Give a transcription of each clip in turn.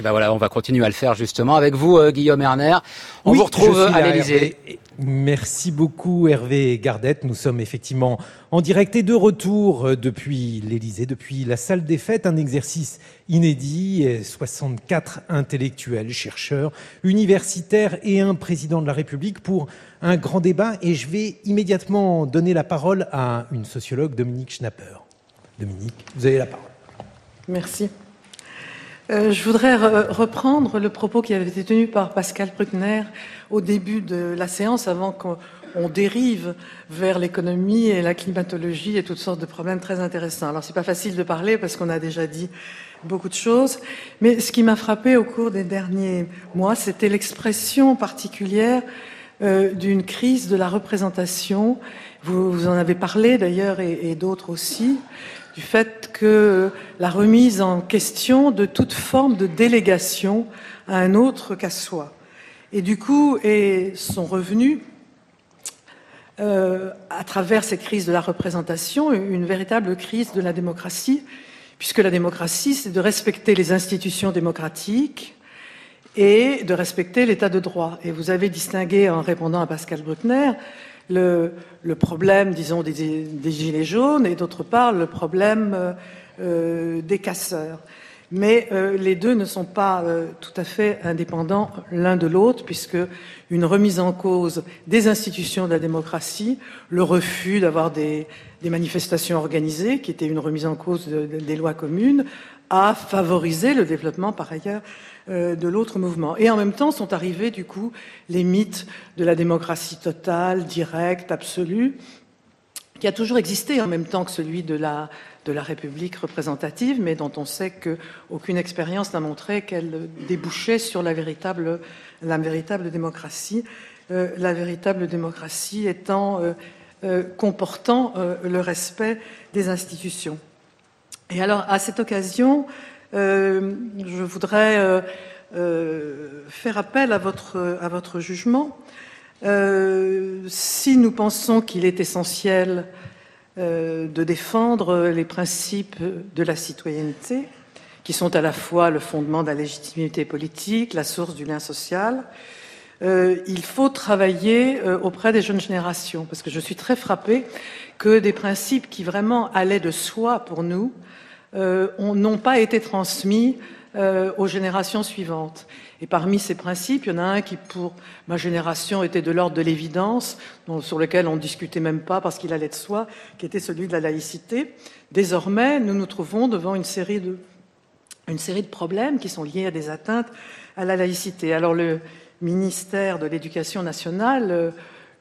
Et ben voilà, on va continuer à le faire justement avec vous, euh, Guillaume Erner. On vous retrouve à l'Elysée. Merci beaucoup Hervé Gardette. Nous sommes effectivement en direct et de retour euh, depuis l'Elysée, depuis la salle des fêtes, un exercice inédit. 64 intellectuels, chercheurs, universitaires et un président de la République pour un grand débat. Et je vais immédiatement donner la parole à une sociologue, Dominique Schnapper. Dominique, vous avez la parole. Merci. Euh, je voudrais reprendre le propos qui avait été tenu par Pascal Bruckner au début de la séance, avant qu'on dérive vers l'économie et la climatologie et toutes sortes de problèmes très intéressants. Alors, c'est pas facile de parler parce qu'on a déjà dit beaucoup de choses, mais ce qui m'a frappé au cours des derniers mois, c'était l'expression particulière euh, d'une crise de la représentation. Vous, en avez parlé d'ailleurs et d'autres aussi du fait que la remise en question de toute forme de délégation à un autre qu'à soi. Et du coup, et sont revenus, euh, à travers ces crises de la représentation, une véritable crise de la démocratie, puisque la démocratie, c'est de respecter les institutions démocratiques et de respecter l'état de droit. Et vous avez distingué, en répondant à Pascal Bruckner, le, problème, disons, des, gilets jaunes et d'autre part le problème euh, euh, des casseurs. Mais euh, les deux ne sont pas tout à fait indépendants l'un de l'autre, puisque une remise en cause des institutions de la démocratie, le refus d'avoir des, manifestations organisées, qui était une remise en cause des lois communes, a favorisé le développement, par ailleurs, de l'autre mouvement. Et en même temps sont arrivés, du coup, les mythes de la démocratie totale, directe, absolue, qui a toujours existé en même temps que celui de la, de la République représentative, mais dont on sait qu'aucune expérience n'a montré qu'elle débouchait sur la véritable, la véritable démocratie, euh, la véritable démocratie étant euh, comportant le respect des institutions. Et alors, à cette occasion, euh, je voudrais euh, euh, faire appel à votre, à votre jugement. si nous pensons qu'il est essentiel de défendre les principes de la citoyenneté, qui sont à la fois le fondement de la légitimité politique, la source du lien social, il faut travailler auprès des jeunes générations, parce que je suis très frappée que des principes qui vraiment allaient de soi pour nous euh, n'ont pas été transmis euh, aux générations suivantes. Et parmi ces principes, il y en a un qui, pour ma génération, était de l'ordre de l'évidence, sur lequel on ne discutait même pas parce qu'il allait de soi, qui était celui de la laïcité. Désormais, nous nous trouvons devant une série de, problèmes qui sont liés à des atteintes à la laïcité. Alors, le ministère de l'Éducation nationale euh,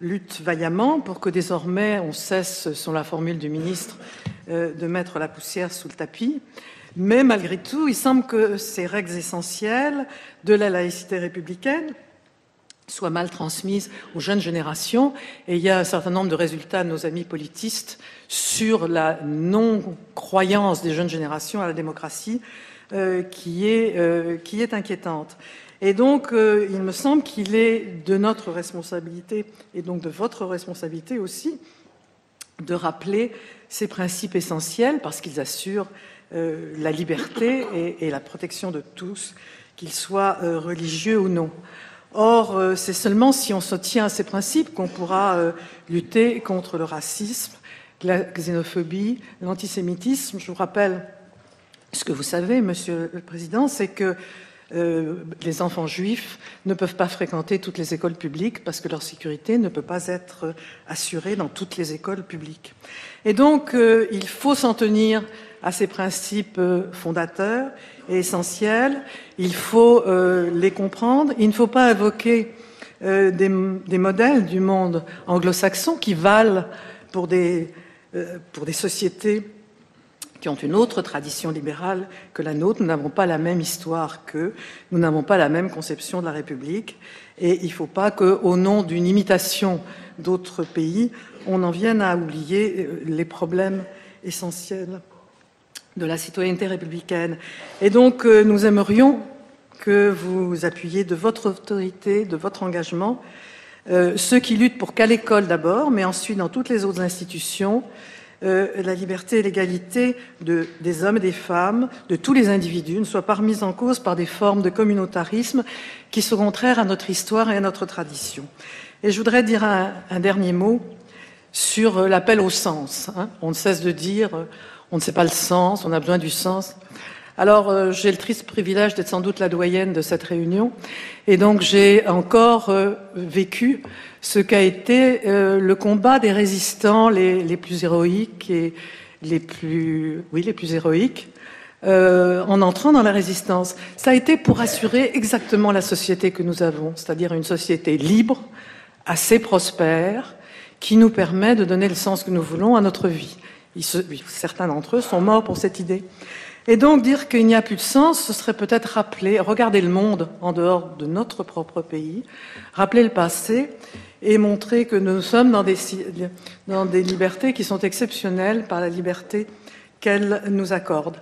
lutte vaillamment pour que désormais on cesse, selon la formule du ministre, euh, de mettre la poussière sous le tapis. Mais malgré tout, il semble que ces règles essentielles de la laïcité républicaine soient mal transmises aux jeunes générations. Et il y a un certain nombre de résultats de nos amis politistes sur la non-croyance des jeunes générations à la démocratie euh, euh, qui est inquiétante. Et donc, il me semble qu'il est de notre responsabilité, et donc de votre responsabilité aussi, de rappeler ces principes essentiels parce qu'ils assurent euh, la liberté et, la protection de tous, qu'ils soient euh, religieux ou non. Or, euh, c'est seulement si on se tient à ces principes qu'on pourra lutter contre le racisme, la xénophobie, l'antisémitisme. Je vous rappelle ce que vous savez, Monsieur le Président, c'est que euh, les enfants juifs ne peuvent pas fréquenter toutes les écoles publiques parce que leur sécurité ne peut pas être assurée dans toutes les écoles publiques. Et donc, euh, il faut s'en tenir à ces principes euh, fondateurs et essentiels. Il faut les comprendre. Il ne faut pas invoquer des, des, modèles du monde anglo-saxon qui valent pour des, pour des sociétés qui ont une autre tradition libérale que la nôtre. Nous n'avons pas la même histoire qu'eux, nous n'avons pas la même conception de la République, et il ne faut pas qu'au nom d'une imitation d'autres pays, on en vienne à oublier euh, les problèmes essentiels de la citoyenneté républicaine. Et donc, euh, nous aimerions que vous appuyiez de votre autorité, de votre engagement, euh, ceux qui luttent pour qu'à l'école d'abord, mais ensuite dans toutes les autres institutions, euh, la liberté et l'égalité de, des hommes et des femmes, de tous les individus, ne soient pas remises en cause par des formes de communautarisme qui sont contraires à notre histoire et à notre tradition. Et je voudrais dire un, dernier mot sur euh, l'appel au sens. Hein. On ne cesse de dire, euh, on ne sait pas le sens, on a besoin du sens. Alors, j'ai le triste privilège d'être sans doute la doyenne de cette réunion, et donc j'ai encore vécu ce qu'a été euh, le combat des résistants les, plus héroïques et les plus, oui, les plus héroïques euh, en entrant dans la résistance. Ça a été pour assurer exactement la société que nous avons, c'est-à-dire une société libre, assez prospère, qui nous permet de donner le sens que nous voulons à notre vie. certains d'entre eux sont morts pour cette idée. Et donc dire qu'il n'y a plus de sens, ce serait peut-être rappeler, regarder le monde en dehors de notre propre pays, rappeler le passé et montrer que nous sommes dans des, dans des libertés qui sont exceptionnelles par la liberté qu'elle nous accorde.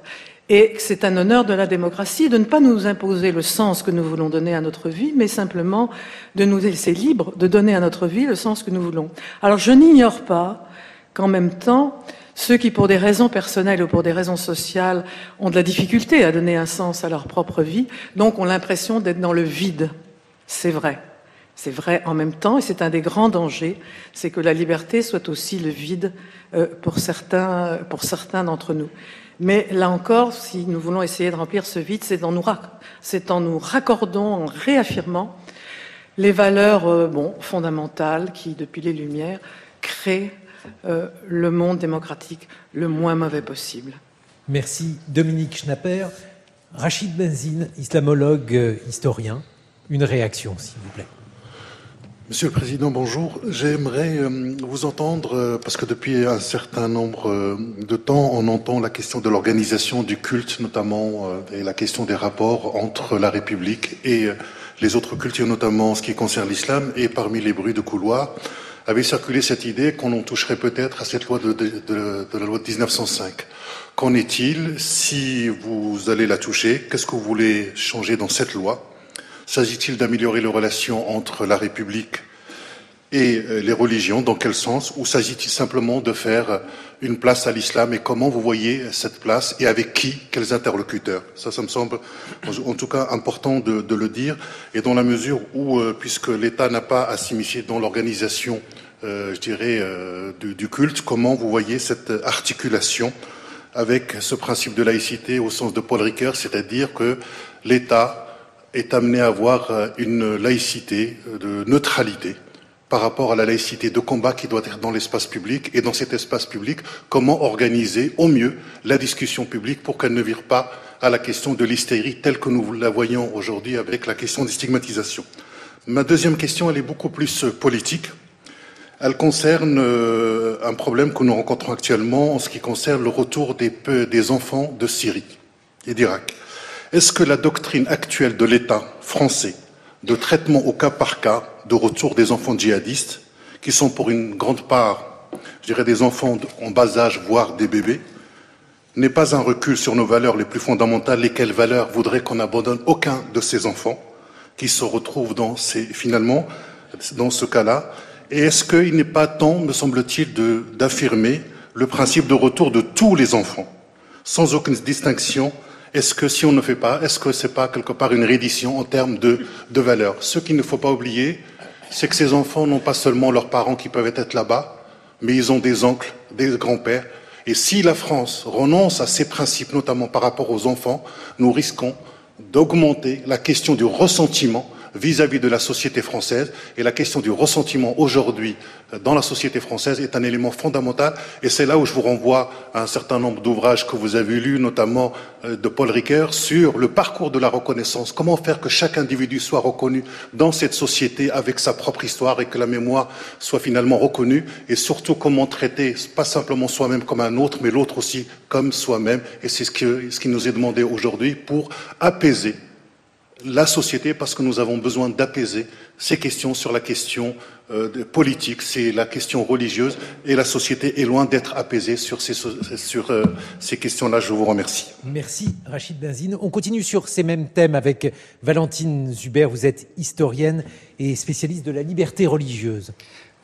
Et c'est un honneur de la démocratie de ne pas nous imposer le sens que nous voulons donner à notre vie, mais simplement de nous laisser libres de donner à notre vie le sens que nous voulons. Alors je n'ignore pas qu'en même temps, ceux qui, pour des raisons personnelles ou pour des raisons sociales, ont de la difficulté à donner un sens à leur propre vie, donc ont l'impression d'être dans le vide. C'est vrai. C'est vrai en même temps, et c'est un des grands dangers, c'est que la liberté soit aussi le vide euh, pour certains, pour certains d'entre nous. Mais là encore, si nous voulons essayer de remplir ce vide, c'est en nous, en nous raccordant, en réaffirmant les valeurs euh, bon, fondamentales qui, depuis les Lumières, créent euh, le monde démocratique le moins mauvais possible. Merci Dominique Schnapper. Rachid Benzine, islamologue, historien, une réaction s'il vous plaît. Monsieur le Président, bonjour. J'aimerais euh, vous entendre, euh, parce que depuis un certain nombre euh, de temps, on entend la question de l'organisation du culte, notamment, et la question des rapports entre la République et les autres cultes, notamment ce qui concerne l'islam, et parmi les bruits de couloir, avait circulé cette idée qu'on en toucherait peut-être à cette loi de, la loi de 1905. Qu'en est-il si vous allez la toucher? Qu'est-ce que vous voulez changer dans cette loi? S'agit-il d'améliorer les relations entre la République et euh, les religions? Dans quel sens? Ou s'agit-il simplement de faire une place à l'islam Et comment vous voyez cette place Et avec qui Quels interlocuteurs Ça, ça me semble en tout cas important de, le dire. Et dans la mesure où, euh, puisque l'État n'a pas à s'immiscer dans l'organisation, euh, je dirais, du, du, culte, comment vous voyez cette articulation avec ce principe de laïcité au sens de Paul Ricoeur, c'est-à-dire que l'État est amené à avoir euh, une laïcité euh, de neutralité par rapport à la laïcité de combat qui doit être dans l'espace public et dans cet espace public, comment organiser au mieux la discussion publique pour qu'elle ne vire pas à la question de l'hystérie telle que nous la voyons aujourd'hui avec la question des stigmatisations. Ma deuxième question, elle est beaucoup plus euh, politique. Elle concerne un problème que nous rencontrons actuellement en ce qui concerne le retour des, des enfants de Syrie et d'Irak. Est-ce que la doctrine actuelle de l'État français de traitement au cas par cas de retour des enfants djihadistes, qui sont pour une grande part, je dirais, des enfants en bas âge, voire des bébés, n'est pas un recul sur nos valeurs les plus fondamentales, lesquelles valeurs voudraient qu'on n'abandonne aucun de ces enfants qui se retrouvent dans finalement dans ce cas-là. Et est-ce qu'il n'est pas temps, me semble-t-il, d'affirmer le principe de retour de tous les enfants, sans aucune distinction est-ce que si on ne fait pas, est-ce que c'est pas quelque part une reddition en termes de, de valeur? Ce qu'il ne faut pas oublier, c'est que ces enfants n'ont pas seulement leurs parents qui peuvent être là-bas, mais ils ont des oncles, des grands-pères. Et si la France renonce à ces principes, notamment par rapport aux enfants, nous risquons d'augmenter la question du ressentiment vis-à-vis de la société française. Et la question du ressentiment aujourd'hui euh, dans la société française est un élément fondamental. Et c'est là où je vous renvoie à un certain nombre d'ouvrages que vous avez lus, notamment euh, de Paul Ricoeur, sur le parcours de la reconnaissance. Comment faire que chaque individu soit reconnu dans cette société avec sa propre histoire et que la mémoire soit finalement reconnue. Et surtout comment traiter pas simplement soi-même comme un autre, mais l'autre aussi comme soi-même. Et c'est ce, ce qui nous est demandé aujourd'hui pour apaiser la société parce que nous avons besoin d'apaiser ces questions sur la question euh, politique, c'est la question religieuse et la société est loin d'être apaisée sur ces, euh, ces questions-là. Je vous remercie. Merci Rachid Benzine. On continue sur ces mêmes thèmes avec Valentine Zuber. Vous êtes historienne et spécialiste de la liberté religieuse.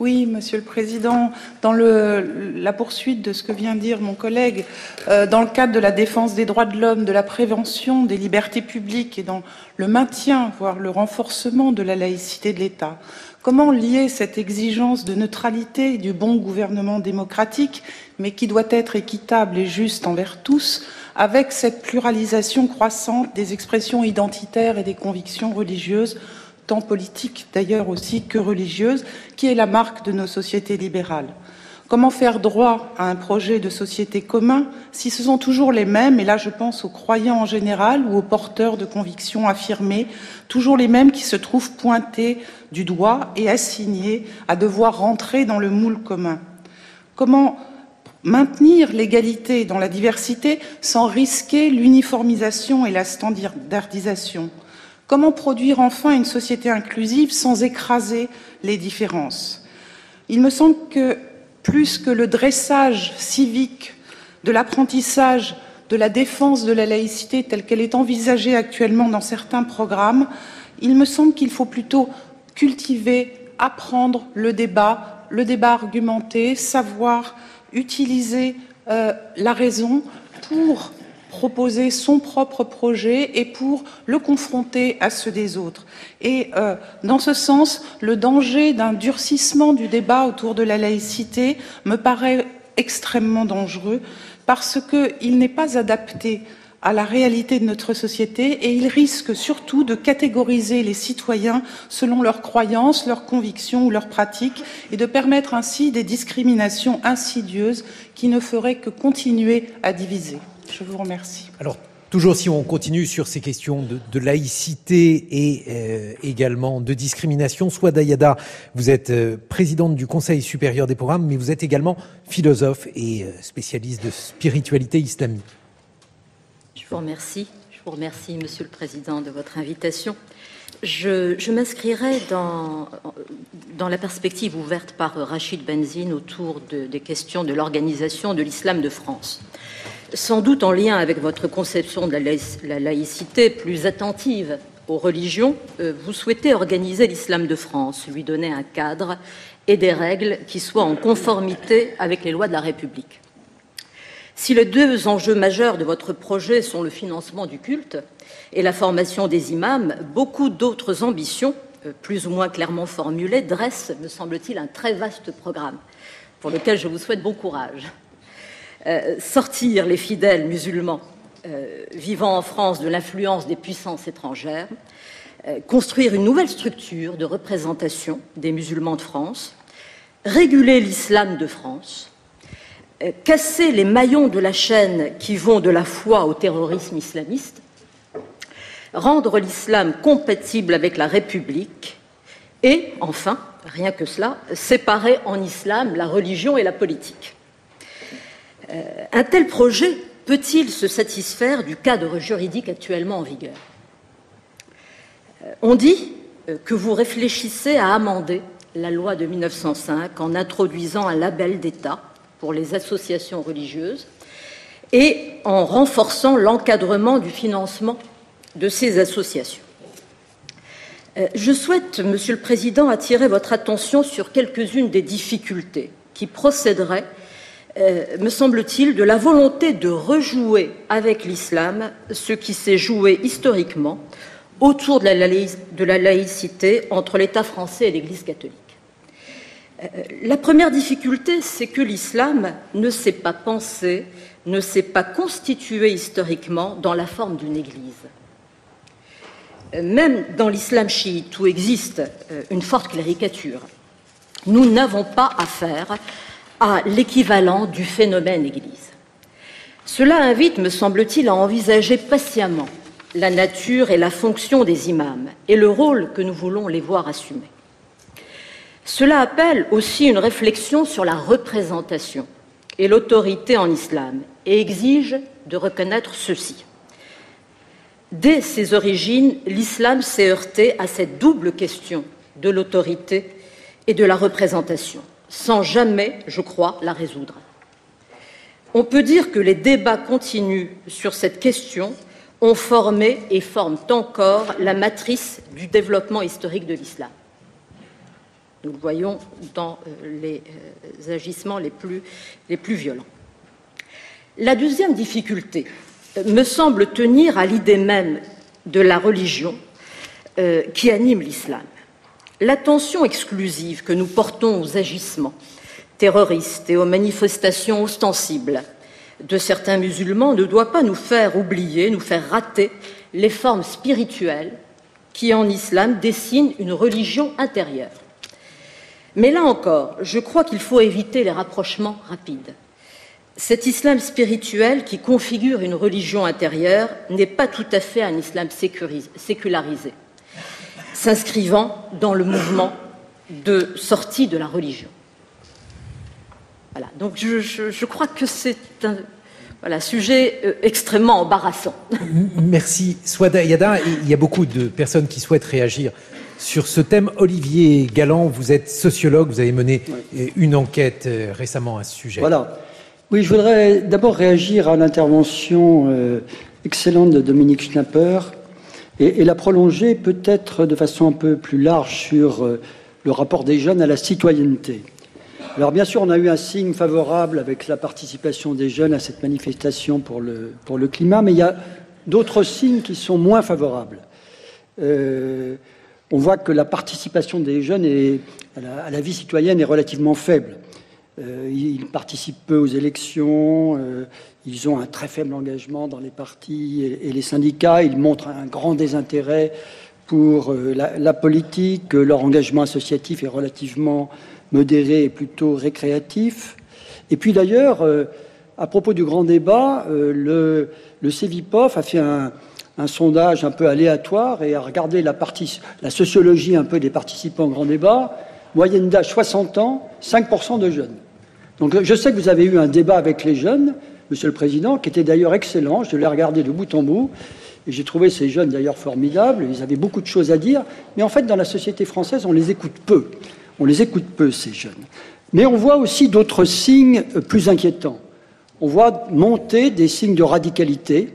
Oui, Monsieur le Président, dans la poursuite de ce que vient de dire mon collègue, euh, dans le cadre de la défense des droits de l'homme, de la prévention des libertés publiques et dans le maintien, voire le renforcement de la laïcité de l'État, comment lier cette exigence de neutralité du bon gouvernement démocratique, mais qui doit être équitable et juste envers tous, avec cette pluralisation croissante des expressions identitaires et des convictions religieuses tant politique d'ailleurs aussi que religieuse, qui est la marque de nos sociétés libérales. Comment faire droit à un projet de société commun si ce sont toujours les mêmes, et là je pense aux croyants en général ou aux porteurs de convictions affirmées, toujours les mêmes qui se trouvent pointés du doigt et assignés à devoir rentrer dans le moule commun? Comment maintenir l'égalité dans la diversité sans risquer l'uniformisation et la standardisation? Comment produire enfin une société inclusive sans écraser les différences? Il me semble que plus que le dressage civique de l'apprentissage de la défense de la laïcité telle qu'elle est envisagée actuellement dans certains programmes, il me semble qu'il faut plutôt cultiver, apprendre le débat, le débat argumenté, savoir utiliser euh, la raison pour proposer son propre projet et pour le confronter à ceux des autres. Et euh, dans ce sens, le danger d'un durcissement du débat autour de la laïcité me paraît extrêmement dangereux parce qu'il n'est pas adapté à la réalité de notre société et il risque surtout de catégoriser les citoyens selon leurs croyances, leurs convictions ou leurs pratiques et de permettre ainsi des discriminations insidieuses qui ne feraient que continuer à diviser. Je vous remercie. Alors, toujours si on continue sur ces questions de, laïcité et euh, également de discrimination, soit Dayada, vous êtes euh, présidente du Conseil supérieur des programmes, mais vous êtes également philosophe et euh, spécialiste de spiritualité islamique. Je vous remercie. Je vous remercie, Monsieur le Président, de votre invitation. Je, m'inscrirai dans, dans, la perspective ouverte par Rachid Benzine autour des questions de l'organisation de l'islam de France sans doute en lien avec votre conception de la laïcité plus attentive aux religions, euh, vous souhaitez organiser l'islam de France, lui donner un cadre et des règles qui soient en conformité avec les lois de la République. Si les deux enjeux majeurs de votre projet sont le financement du culte et la formation des imams, beaucoup d'autres ambitions, euh, plus ou moins clairement formulées, dressent, me semble-t-il, un très vaste programme pour lequel je vous souhaite bon courage. Euh, sortir les fidèles musulmans euh, vivant en France de l'influence des puissances étrangères, euh, construire une nouvelle structure de représentation des musulmans de France, réguler l'islam de France, casser les maillons de la chaîne qui vont de la foi au terrorisme islamiste, rendre l'islam compatible avec la République et, enfin, rien que cela, séparer en islam la religion et la politique. Euh, un tel projet peut-il se satisfaire du cadre juridique actuellement en vigueur? Euh, On dit euh, que vous réfléchissez à amender la loi de 1905 en introduisant un label d'État pour les associations religieuses et en renforçant l'encadrement du financement de ces associations. Je souhaite, Monsieur le Président, attirer votre attention sur quelques-unes des difficultés qui procéderaient euh, me semble-t-il, de la volonté de rejouer avec l'islam ce qui s'est joué historiquement autour de la, laïcité entre l'État français et l'Église catholique. Euh, la première difficulté, c'est que l'islam ne s'est pas pensé, ne s'est pas constitué historiquement dans la forme d'une Église. Euh, même dans l'islam chiite, où existe une forte cléricature, nous n'avons pas affaire à l'équivalent du phénomène Église. Cela invite, me semble-t-il, à envisager patiemment la nature et la fonction des imams et le rôle que nous voulons les voir assumer. Cela appelle aussi une réflexion sur la représentation et l'autorité en islam et exige de reconnaître ceci. Dès ses origines, l'islam s'est heurté à cette double question de l'autorité et de la représentation sans jamais, je crois, la résoudre. On peut dire que les débats continus sur cette question ont formé et forment encore la matrice du développement historique de l'islam. Nous le voyons dans les agissements les plus, les plus violents. La deuxième difficulté me semble tenir à l'idée même de la religion qui anime l'islam. L'attention exclusive que nous portons aux agissements terroristes et aux manifestations ostensibles de certains musulmans ne doit pas nous faire oublier, nous faire rater les formes spirituelles qui, en islam, dessinent une religion intérieure. Mais là encore, je crois qu'il faut éviter les rapprochements rapides. Cet islam spirituel qui configure une religion intérieure n'est pas tout à fait un islam sécularisé, s'inscrivant dans le mouvement de sortie de la religion. Voilà, donc je, crois que c'est un voilà, sujet euh, extrêmement embarrassant. Merci. Swada Yada, il y a beaucoup de personnes qui souhaitent réagir sur ce thème. Olivier Galland, vous êtes sociologue, vous avez mené une enquête euh, récemment à ce sujet. Voilà. Oui, je voudrais d'abord réagir à l'intervention euh, excellente de Dominique Schnapper et, la prolonger peut-être de façon un peu plus large sur le rapport des jeunes à la citoyenneté. Alors bien sûr, on a eu un signe favorable avec la participation des jeunes à cette manifestation pour le, pour le climat, mais il y a d'autres signes qui sont moins favorables. Euh, on voit que la participation des jeunes à, la, vie citoyenne est relativement faible. Euh, ils participent peu aux élections, euh, ils ont un très faible engagement dans les partis et, les syndicats, ils montrent un grand désintérêt pour la, la, politique, leur engagement associatif est relativement modéré et plutôt récréatif. Et puis d'ailleurs, euh, à propos du grand débat, euh, le, le a fait un, sondage un peu aléatoire et a regardé la, la sociologie un peu des participants au grand débat. Moyenne d'âge 60 ans, 5% de jeunes. Donc je sais que vous avez eu un débat avec les jeunes, Monsieur le Président, qui était d'ailleurs excellent. Je l'ai regardé de bout en bout. Et j'ai trouvé ces jeunes d'ailleurs formidables. Ils avaient beaucoup de choses à dire. Mais en fait, dans la société française, on les écoute peu. On les écoute peu, ces jeunes. Mais on voit aussi d'autres signes plus inquiétants. On voit monter des signes de radicalité,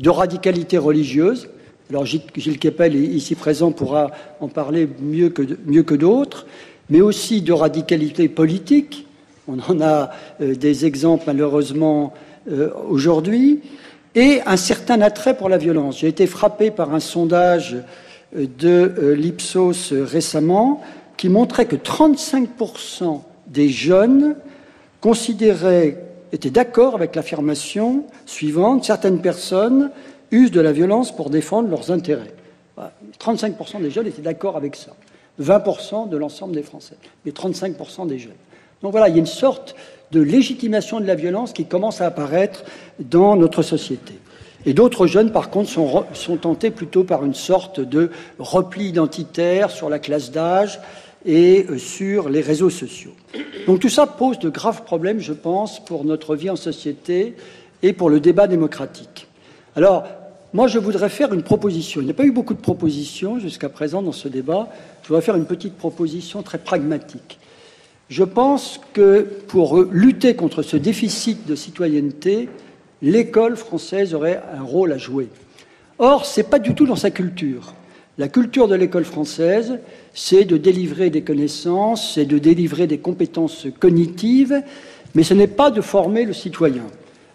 de radicalité religieuse. Alors Gilles Kepel, ici présent, pourra en parler mieux que d'autres, mais aussi de radicalité politique. On en a euh, des exemples malheureusement euh, aujourd'hui, et un certain attrait pour la violence. J'ai été frappé par un sondage euh, de l'Ipsos récemment qui montrait que 35% des jeunes considéraient, étaient d'accord avec l'affirmation suivante certaines personnes usent de la violence pour défendre leurs intérêts. 35% des jeunes étaient d'accord avec ça. 20% de l'ensemble des Français, mais 35% des jeunes. Donc voilà, il y a une sorte de légitimation de la violence qui commence à apparaître dans notre société. Et d'autres jeunes, par contre, sont, tentés plutôt par une sorte de repli identitaire sur la classe d'âge, et euh, sur les réseaux sociaux. Donc tout ça pose de graves problèmes, je pense, pour notre vie en société et pour le débat démocratique. Alors, moi, je voudrais faire une proposition. Il n'y a pas eu beaucoup de propositions jusqu'à présent dans ce débat. Je voudrais faire une petite proposition très pragmatique. Je pense que pour lutter contre ce déficit de citoyenneté, l'école française aurait un rôle à jouer. Or, ce n'est pas du tout dans sa culture. La culture de l'école française, c'est de délivrer des connaissances, c'est de délivrer des compétences cognitives, mais ce n'est pas de former le citoyen.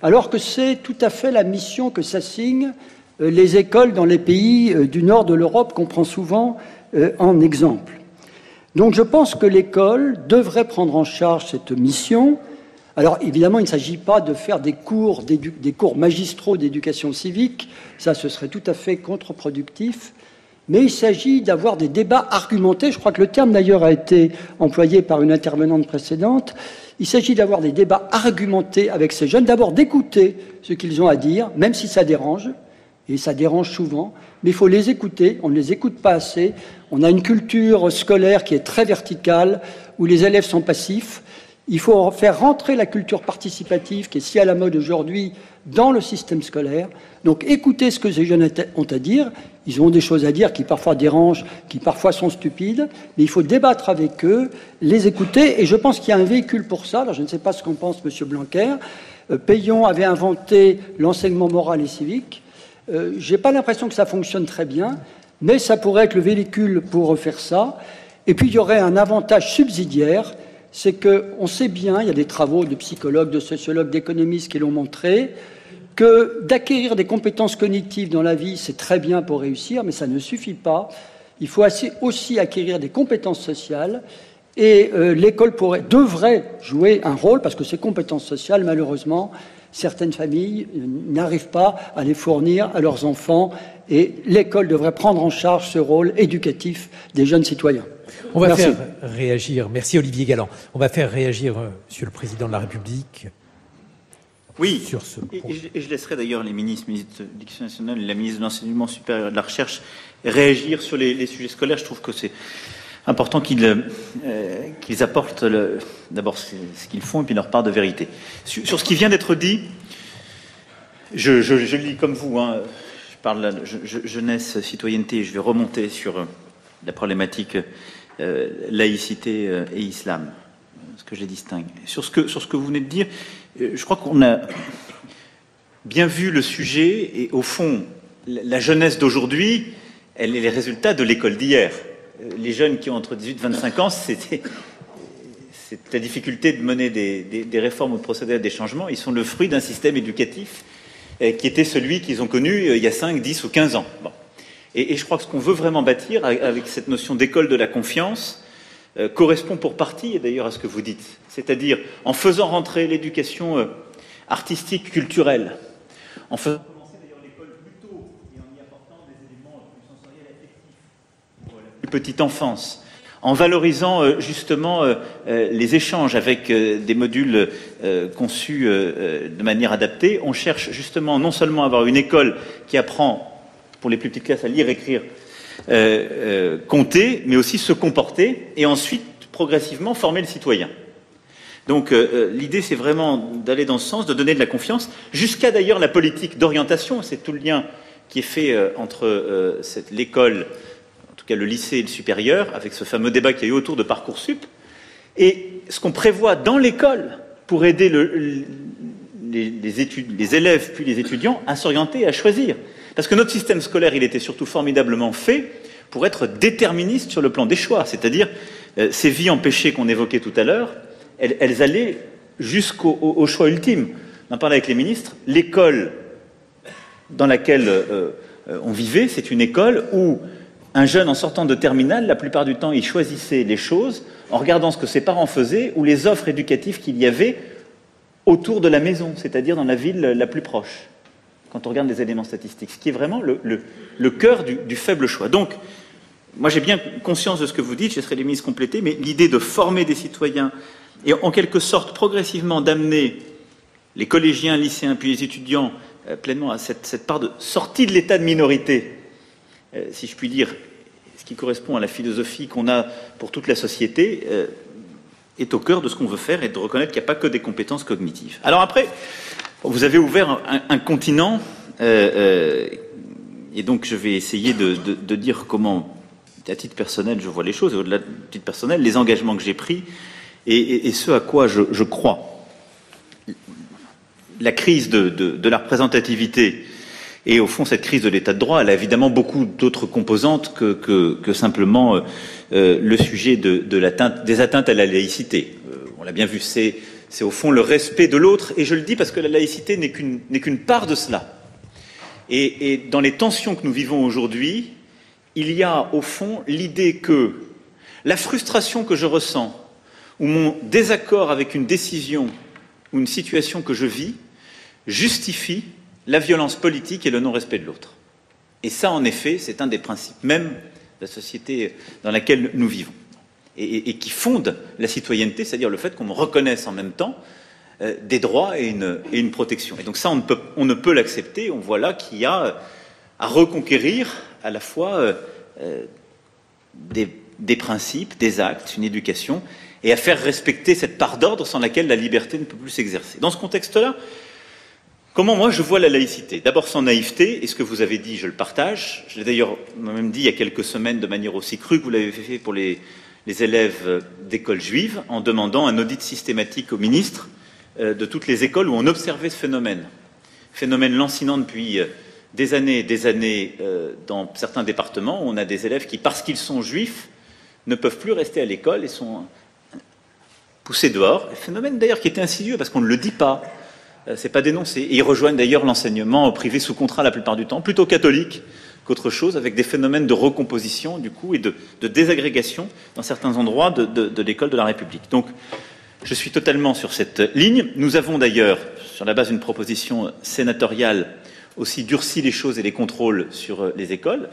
Alors que c'est tout à fait la mission que s'assignent euh, les écoles dans les pays euh, du nord de l'Europe qu'on prend souvent euh, en exemple. Donc je pense que l'école devrait prendre en charge cette mission. Alors évidemment, il ne s'agit pas de faire des cours, des cours magistraux d'éducation civique, ça ce serait tout à fait contre-productif, mais il s'agit d'avoir des débats argumentés. Je crois que le terme d'ailleurs a été employé par une intervenante précédente. Il s'agit d'avoir des débats argumentés avec ces jeunes, d'abord d'écouter ce qu'ils ont à dire, même si ça dérange, et ça dérange souvent, mais il faut les écouter, on ne les écoute pas assez. On a une culture scolaire qui est très verticale, où les élèves sont passifs. Il faut faire rentrer la culture participative, qui est si à la mode aujourd'hui, dans le système scolaire. Donc écoutez ce que ces jeunes ont à dire, ils ont des choses à dire qui parfois dérangent, qui parfois sont stupides, mais il faut débattre avec eux, les écouter, et je pense qu'il y a un véhicule pour ça. Je ne sais pas ce qu'en pense M. Blanquer. Euh, Payon avait inventé l'enseignement moral et civique. Euh, je n'ai pas l'impression que ça fonctionne très bien, mais ça pourrait être le véhicule pour faire ça. Et puis il y aurait un avantage subsidiaire, c'est qu'on sait bien, il y a des travaux de psychologues, de sociologues, d'économistes qui l'ont montré, que d'acquérir des compétences cognitives dans la vie, c'est très bien pour réussir, mais ça ne suffit pas. Il faut aussi acquérir des compétences sociales et euh, l'école devrait jouer un rôle parce que ces compétences sociales, malheureusement, certaines familles n'arrivent pas à les fournir à leurs enfants et l'école devrait prendre en charge ce rôle éducatif des jeunes citoyens. On va faire réagir, merci Olivier Galland, on va faire réagir euh, Monsieur le Président de la République. Oui, sur ce et, et, je, laisserai d'ailleurs les ministres, ministre de l'Éducation nationale et la ministre de l'Enseignement supérieur et de la Recherche réagir sur les, sujets scolaires. Je trouve que c'est important qu'ils euh, apportent d'abord ce, qu'ils font et puis leur part de vérité. Sur, ce qui vient d'être dit, je, je, je, lis comme vous, hein, je parle de jeunesse, citoyenneté, je vais remonter sur euh, la problématique euh, laïcité et islam, ce que je les distingue. Sur ce que, sur ce que vous venez de dire, je crois qu'on a bien vu le sujet et au fond, la jeunesse d'aujourd'hui, elle est le résultat de l'école d'hier. Les jeunes qui ont entre 18 et 25 ans, c'était la difficulté de mener des, réformes ou de procéder à des changements. Ils sont le fruit d'un système éducatif euh, qui était celui qu'ils ont connu euh, il y a 5, 10 ou 15 ans. Et, je crois que ce qu'on veut vraiment bâtir avec cette notion d'école de la confiance euh, correspond pour partie, d'ailleurs à ce que vous dites, c'est-à-dire en faisant rentrer l'éducation artistique, culturelle, en faisant petite enfance, en valorisant euh, justement euh, euh, les échanges avec des modules conçus de manière adaptée, on cherche justement non seulement à avoir une école qui apprend pour les plus petites classes à lire, écrire, compter, mais aussi se comporter et ensuite progressivement former le citoyen. Donc l'idée, c'est vraiment d'aller dans ce sens, de donner de la confiance, jusqu'à d'ailleurs la politique d'orientation. C'est tout le lien qui est fait entre l'école le lycée et le supérieur, avec ce fameux débat qu'il y a eu autour de Parcoursup, et ce qu'on prévoit dans l'école pour aider les, études, les élèves puis les étudiants à s'orienter et à choisir. Parce que notre système scolaire, il était surtout formidablement fait pour être déterministe sur le plan des choix, c'est-à-dire euh, ces vies empêchées qu'on évoquait tout à l'heure, elles, allaient jusqu'au choix ultime. On en parlait avec les ministres, l'école dans laquelle euh, euh, on vivait, c'est une école où un jeune en sortant de terminale, la plupart du temps, il choisissait les choses en regardant ce que ses parents faisaient ou les offres éducatives qu'il y avait autour de la maison, c'est-à-dire dans la ville la plus proche, quand on regarde les éléments statistiques, ce qui est vraiment le, cœur du, faible choix. Donc, moi j'ai bien conscience de ce que vous dites, je serai les mises complétées, mais l'idée de former des citoyens et en quelque sorte progressivement d'amener les collégiens, lycéens, puis les étudiants euh, pleinement à cette, part de sortie de l'état de minorité si je puis dire, ce qui correspond à la philosophie qu'on a pour toute la société, euh, est au cœur de ce qu'on veut faire et de reconnaître qu'il n'y a pas que des compétences cognitives. Alors après, vous avez ouvert un, continent, euh, et donc je vais essayer de, dire comment, à titre personnel, je vois les choses, et au-delà de titre personnel, les engagements que j'ai pris et, ce à quoi je, crois. La crise de la représentativité et au fond, cette crise de l'état de droit, elle a évidemment beaucoup d'autres composantes que, simplement euh, euh le sujet de, de des atteintes à la laïcité. Euh, on l'a bien vu, c'est, au fond le respect de l'autre, et je le dis parce que la laïcité n'est qu'une, part de cela. Et dans les tensions que nous vivons aujourd'hui, il y a au fond l'idée que la frustration que je ressens, ou mon désaccord avec une décision ou une situation que je vis, justifie la violence politique et le non-respect de l'autre. Et ça, en effet, c'est un des principes même de la société dans laquelle nous vivons. Et, qui fonde la citoyenneté, c'est-à-dire le fait qu'on reconnaisse en même temps euh, des droits et une, protection. Et donc ça, on ne peut, l'accepter. On voit là qu'il y a à reconquérir à la fois euh, euh, des principes, des actes, une éducation, et à faire respecter cette part d'ordre sans laquelle la liberté ne peut plus s'exercer. Dans ce contexte-là, Comment moi je vois la laïcité? D'abord sans naïveté, et ce que vous avez dit, je le partage. Je l'ai d'ailleurs même dit il y a quelques semaines de manière aussi crue que vous l'avez fait pour les, élèves d'écoles juives, en demandant un audit systématique au ministre euh, de toutes les écoles où on observait ce phénomène. Phénomène lancinant depuis euh, des années et des années euh, dans certains départements. Où on a des élèves qui, parce qu'ils sont juifs, ne peuvent plus rester à l'école et sont poussés dehors. Phénomène d'ailleurs qui était insidieux parce qu'on ne le dit pas. Euh, c'est pas dénoncé. Et ils rejoignent d'ailleurs l'enseignement privé sous contrat la plupart du temps, plutôt catholique qu'autre chose, avec des phénomènes de recomposition du coup et de, désagrégation dans certains endroits de, l'école de la République. Donc, je suis totalement sur cette ligne. Nous avons d'ailleurs, sur la base d'une proposition sénatoriale, aussi durci les choses et les contrôles sur euh, les écoles.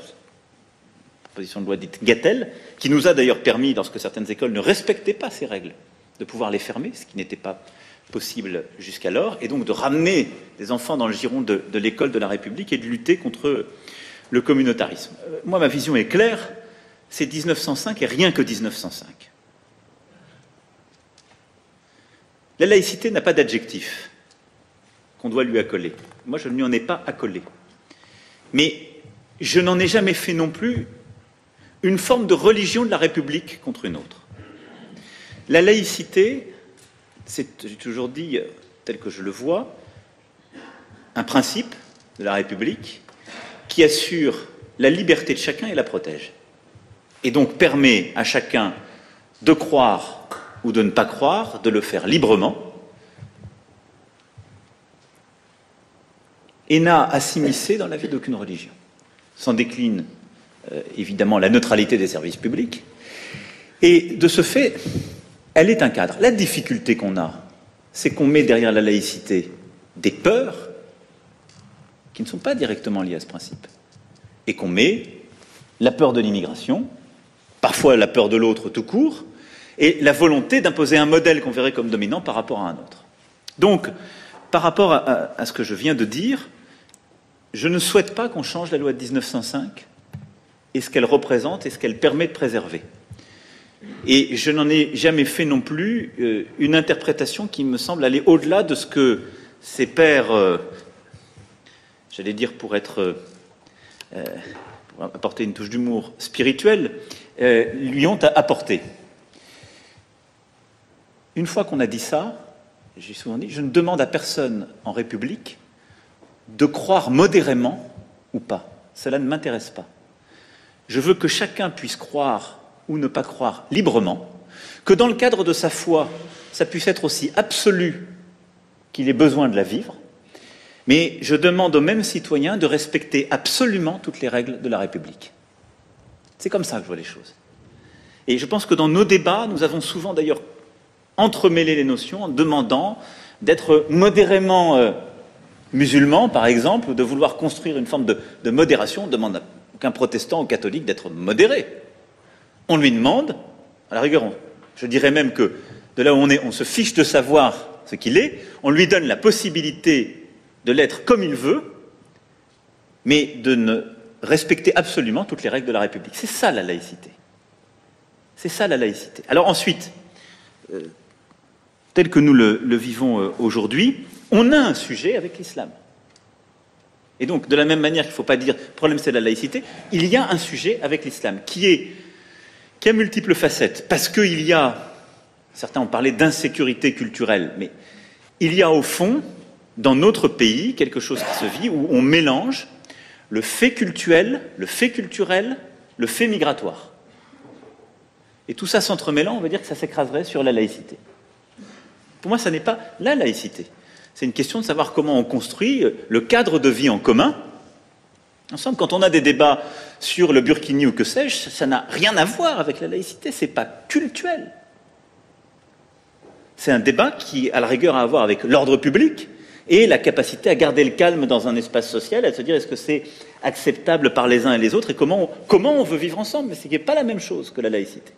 Proposition de loi dite Gattel, qui nous a d'ailleurs permis, lorsque certaines écoles ne respectaient pas ces règles, de pouvoir les fermer, ce qui n'était pas possible jusqu'alors, et donc de ramener des enfants dans le giron de, l'école de la République et de lutter contre le communautarisme. Euh, moi, ma vision est claire, c'est 1905 et rien que 1905. La laïcité n'a pas d'adjectif qu'on doit lui accoler. Moi, je ne lui en ai pas accolé. Mais je n'en ai jamais fait non plus une forme de religion de la République contre une autre. La laïcité, c'est, j'ai toujours dit, tel que je le vois, un principe de la République qui assure la liberté de chacun et la protège. Et donc permet à chacun de croire ou de ne pas croire, de le faire librement, et n'a à s'immiscer dans la vie d'aucune religion. S'en décline euh, évidemment la neutralité des services publics, et de ce fait, elle est un cadre. La difficulté qu'on a, c'est qu'on met derrière la laïcité des peurs qui ne sont pas directement liées à ce principe, et qu'on met la peur de l'immigration, parfois la peur de l'autre tout court, et la volonté d'imposer un modèle qu'on verrait comme dominant par rapport à un autre. Donc, par rapport à, ce que je viens de dire, je ne souhaite pas qu'on change la loi de 1905 et ce qu'elle représente et ce qu'elle permet de préserver. Et je n'en ai jamais fait non plus euh, une interprétation qui me semble aller au-delà de ce que ces pères, euh, j'allais dire pour être, euh, pour apporter une touche d'humour spirituel, lui ont apporté. Une fois qu'on a dit ça, j'ai souvent dit, je ne demande à personne en République de croire modérément ou pas. Cela ne m'intéresse pas. Je veux que chacun puisse croire ou ne pas croire librement, que dans le cadre de sa foi, ça puisse être aussi absolu qu'il ait besoin de la vivre, mais je demande aux mêmes citoyens de respecter absolument toutes les règles de la République. C'est comme ça que je vois les choses. Et je pense que dans nos débats, nous avons souvent d'ailleurs entremêler les notions en demandant d'être modérément euh, musulman, par exemple, de vouloir construire une forme de, modération. On demande à aucun protestant ou catholique d'être modéré. On lui demande, à la rigueur, je dirais même que de là où on est, on se fiche de savoir ce qu'il est, on lui donne la possibilité de l'être comme il veut, mais de ne respecter absolument toutes les règles de la République. C'est ça la laïcité. C'est ça la laïcité. Alors ensuite, euh, tel que nous le, vivons euh, aujourd'hui, on a un sujet avec l'islam. Et donc, de la même manière qu'il ne faut pas dire problème c'est la laïcité, il y a un sujet avec l'islam qui est qui a multiples facettes. Parce qu'il y a, certains ont parlé d'insécurité culturelle, mais il y a au fond, dans notre pays, quelque chose qui se vit où on mélange le fait cultuel, le fait culturel, le fait migratoire. Et tout ça s'entremêlant, on va dire que ça s'écraserait sur la laïcité. Pour moi, ça n'est pas la laïcité. C'est une question de savoir comment on construit le cadre de vie en commun. Ensemble, quand on a des débats sur le burkini ou que sais-je, ça n'a rien à voir avec la laïcité, c'est pas cultuel. C'est un débat qui, a la rigueur, à voir avec l'ordre public et la capacité à garder le calme dans un espace social, à se dire est-ce que c'est acceptable par les uns et les autres et comment comment on veut vivre ensemble? Mais ce n'est pas la même chose que la laïcité.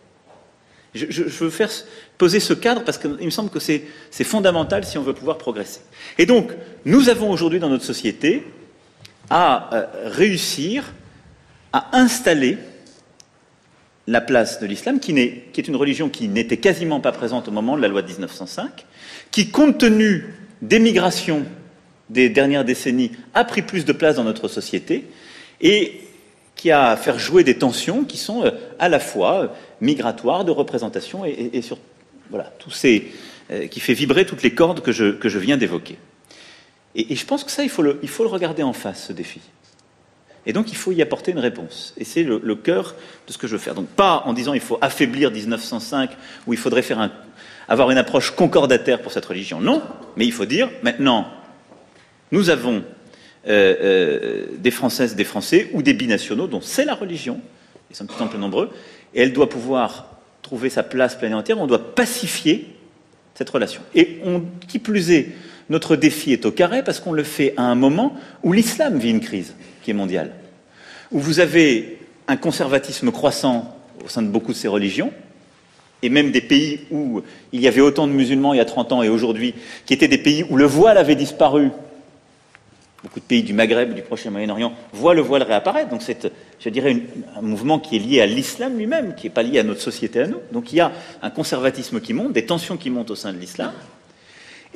Je, veux faire poser ce cadre parce qu'il me semble que c'est fondamental si on veut pouvoir progresser. Et donc, nous avons aujourd'hui dans notre société à euh, réussir à installer la place de l'islam, qui, est une religion qui n'était quasiment pas présente au moment de la loi de 1905, qui, compte tenu des migrations des dernières décennies, a pris plus de place dans notre société, et qui a à faire jouer des tensions qui sont euh, à la fois euh, migratoires, de représentation et, sur voilà, ces, qui fait vibrer toutes les cordes que je viens d'évoquer. Et, je pense que ça, il faut, le, regarder en face, ce défi. Et donc il faut y apporter une réponse. Et c'est le, cœur de ce que je veux faire. Donc pas en disant il faut affaiblir 1905 ou il faudrait faire avoir une approche concordataire pour cette religion. Non, mais il faut dire maintenant, nous avons euh, euh, des Françaises, des Français ou des binationaux dont c'est la religion, ils sont de plus en plus nombreux, et elle doit pouvoir trouver sa place pleine et entière, on doit pacifier cette relation. Et on, qui plus est, notre défi est au carré parce qu'on le fait à un moment où l'islam vit une crise qui est mondiale, où vous avez un conservatisme croissant au sein de beaucoup de ces religions, et même des pays où il y avait autant de musulmans il y a 30 ans et aujourd'hui, qui étaient des pays où le voile avait disparu. Beaucoup de pays du Maghreb, du Proche Moyen-Orient voient le voile réapparaître. Donc c'est, je dirais, un mouvement qui est lié à l'islam lui-même, qui n'est pas lié à notre société à nous. Donc il y a un conservatisme qui monte, des tensions qui montent au sein de l'islam,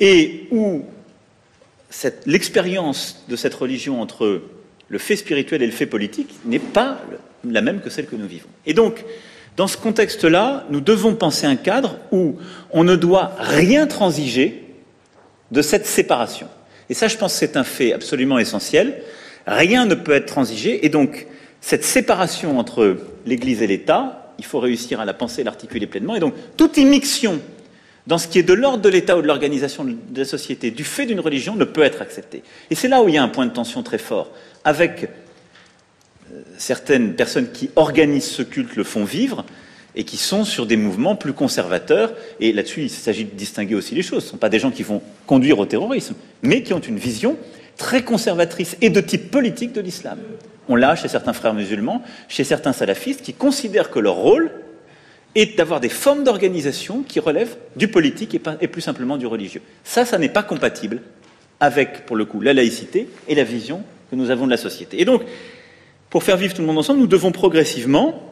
et où l'expérience de cette religion entre le fait spirituel et le fait politique n'est pas la même que celle que nous vivons. Et donc, dans ce contexte-là, nous devons penser un cadre où on ne doit rien transiger de cette séparation. Et ça, je pense que c'est un fait absolument essentiel. Rien ne peut être transigé. Et donc, cette séparation entre l'Église et l'État, il faut réussir à la penser, l'articuler pleinement. Et donc, toute immixtion dans ce qui est de l'ordre de l'État ou de l'organisation de la société, du fait d'une religion, ne peut être acceptée. Et c'est là où il y a un point de tension très fort avec euh, certaines personnes qui organisent ce culte le font vivre et qui sont sur des mouvements plus conservateurs. Et là-dessus, il s'agit de distinguer aussi les choses. Ce ne sont pas des gens qui vont conduire au terrorisme, mais qui ont une vision très conservatrice et de type politique de l'islam. On l'a chez certains frères musulmans, chez certains salafistes, qui considèrent que leur rôle est d'avoir des formes d'organisation qui relèvent du politique et, et plus simplement du religieux. Ça, ça n'est pas compatible avec, pour le coup, la laïcité et la vision que nous avons de la société. Et donc, pour faire vivre tout le monde ensemble, nous devons progressivement,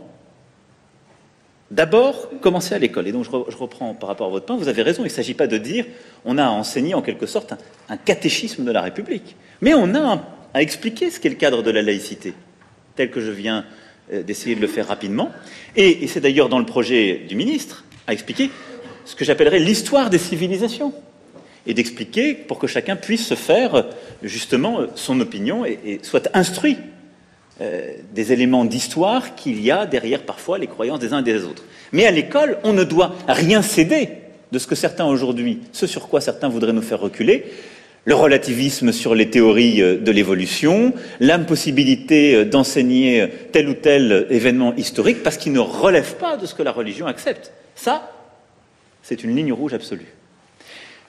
d'abord, commencer à l'école. Et donc, je, reprends par rapport à votre point, vous avez raison, il ne s'agit pas de dire on a enseigné en quelque sorte un, catéchisme de la République, mais on a à expliquer ce qu'est le cadre de la laïcité, tel que je viens d'essayer de le faire rapidement. Et, et c'est d'ailleurs dans le projet du ministre à expliquer ce que j'appellerais l'histoire des civilisations et d'expliquer pour que chacun puisse se faire justement son opinion et, soit instruit euh, des éléments d'histoire qu'il y a derrière parfois les croyances des uns et des autres. Mais à l'école, on ne doit rien céder de ce que certains aujourd'hui, ce sur quoi certains voudraient nous faire reculer, le relativisme sur les théories euh, de l'évolution, l'impossibilité euh, d'enseigner tel ou tel événement historique parce qu'il ne relève pas de ce que la religion accepte. Ça, c'est une ligne rouge absolue.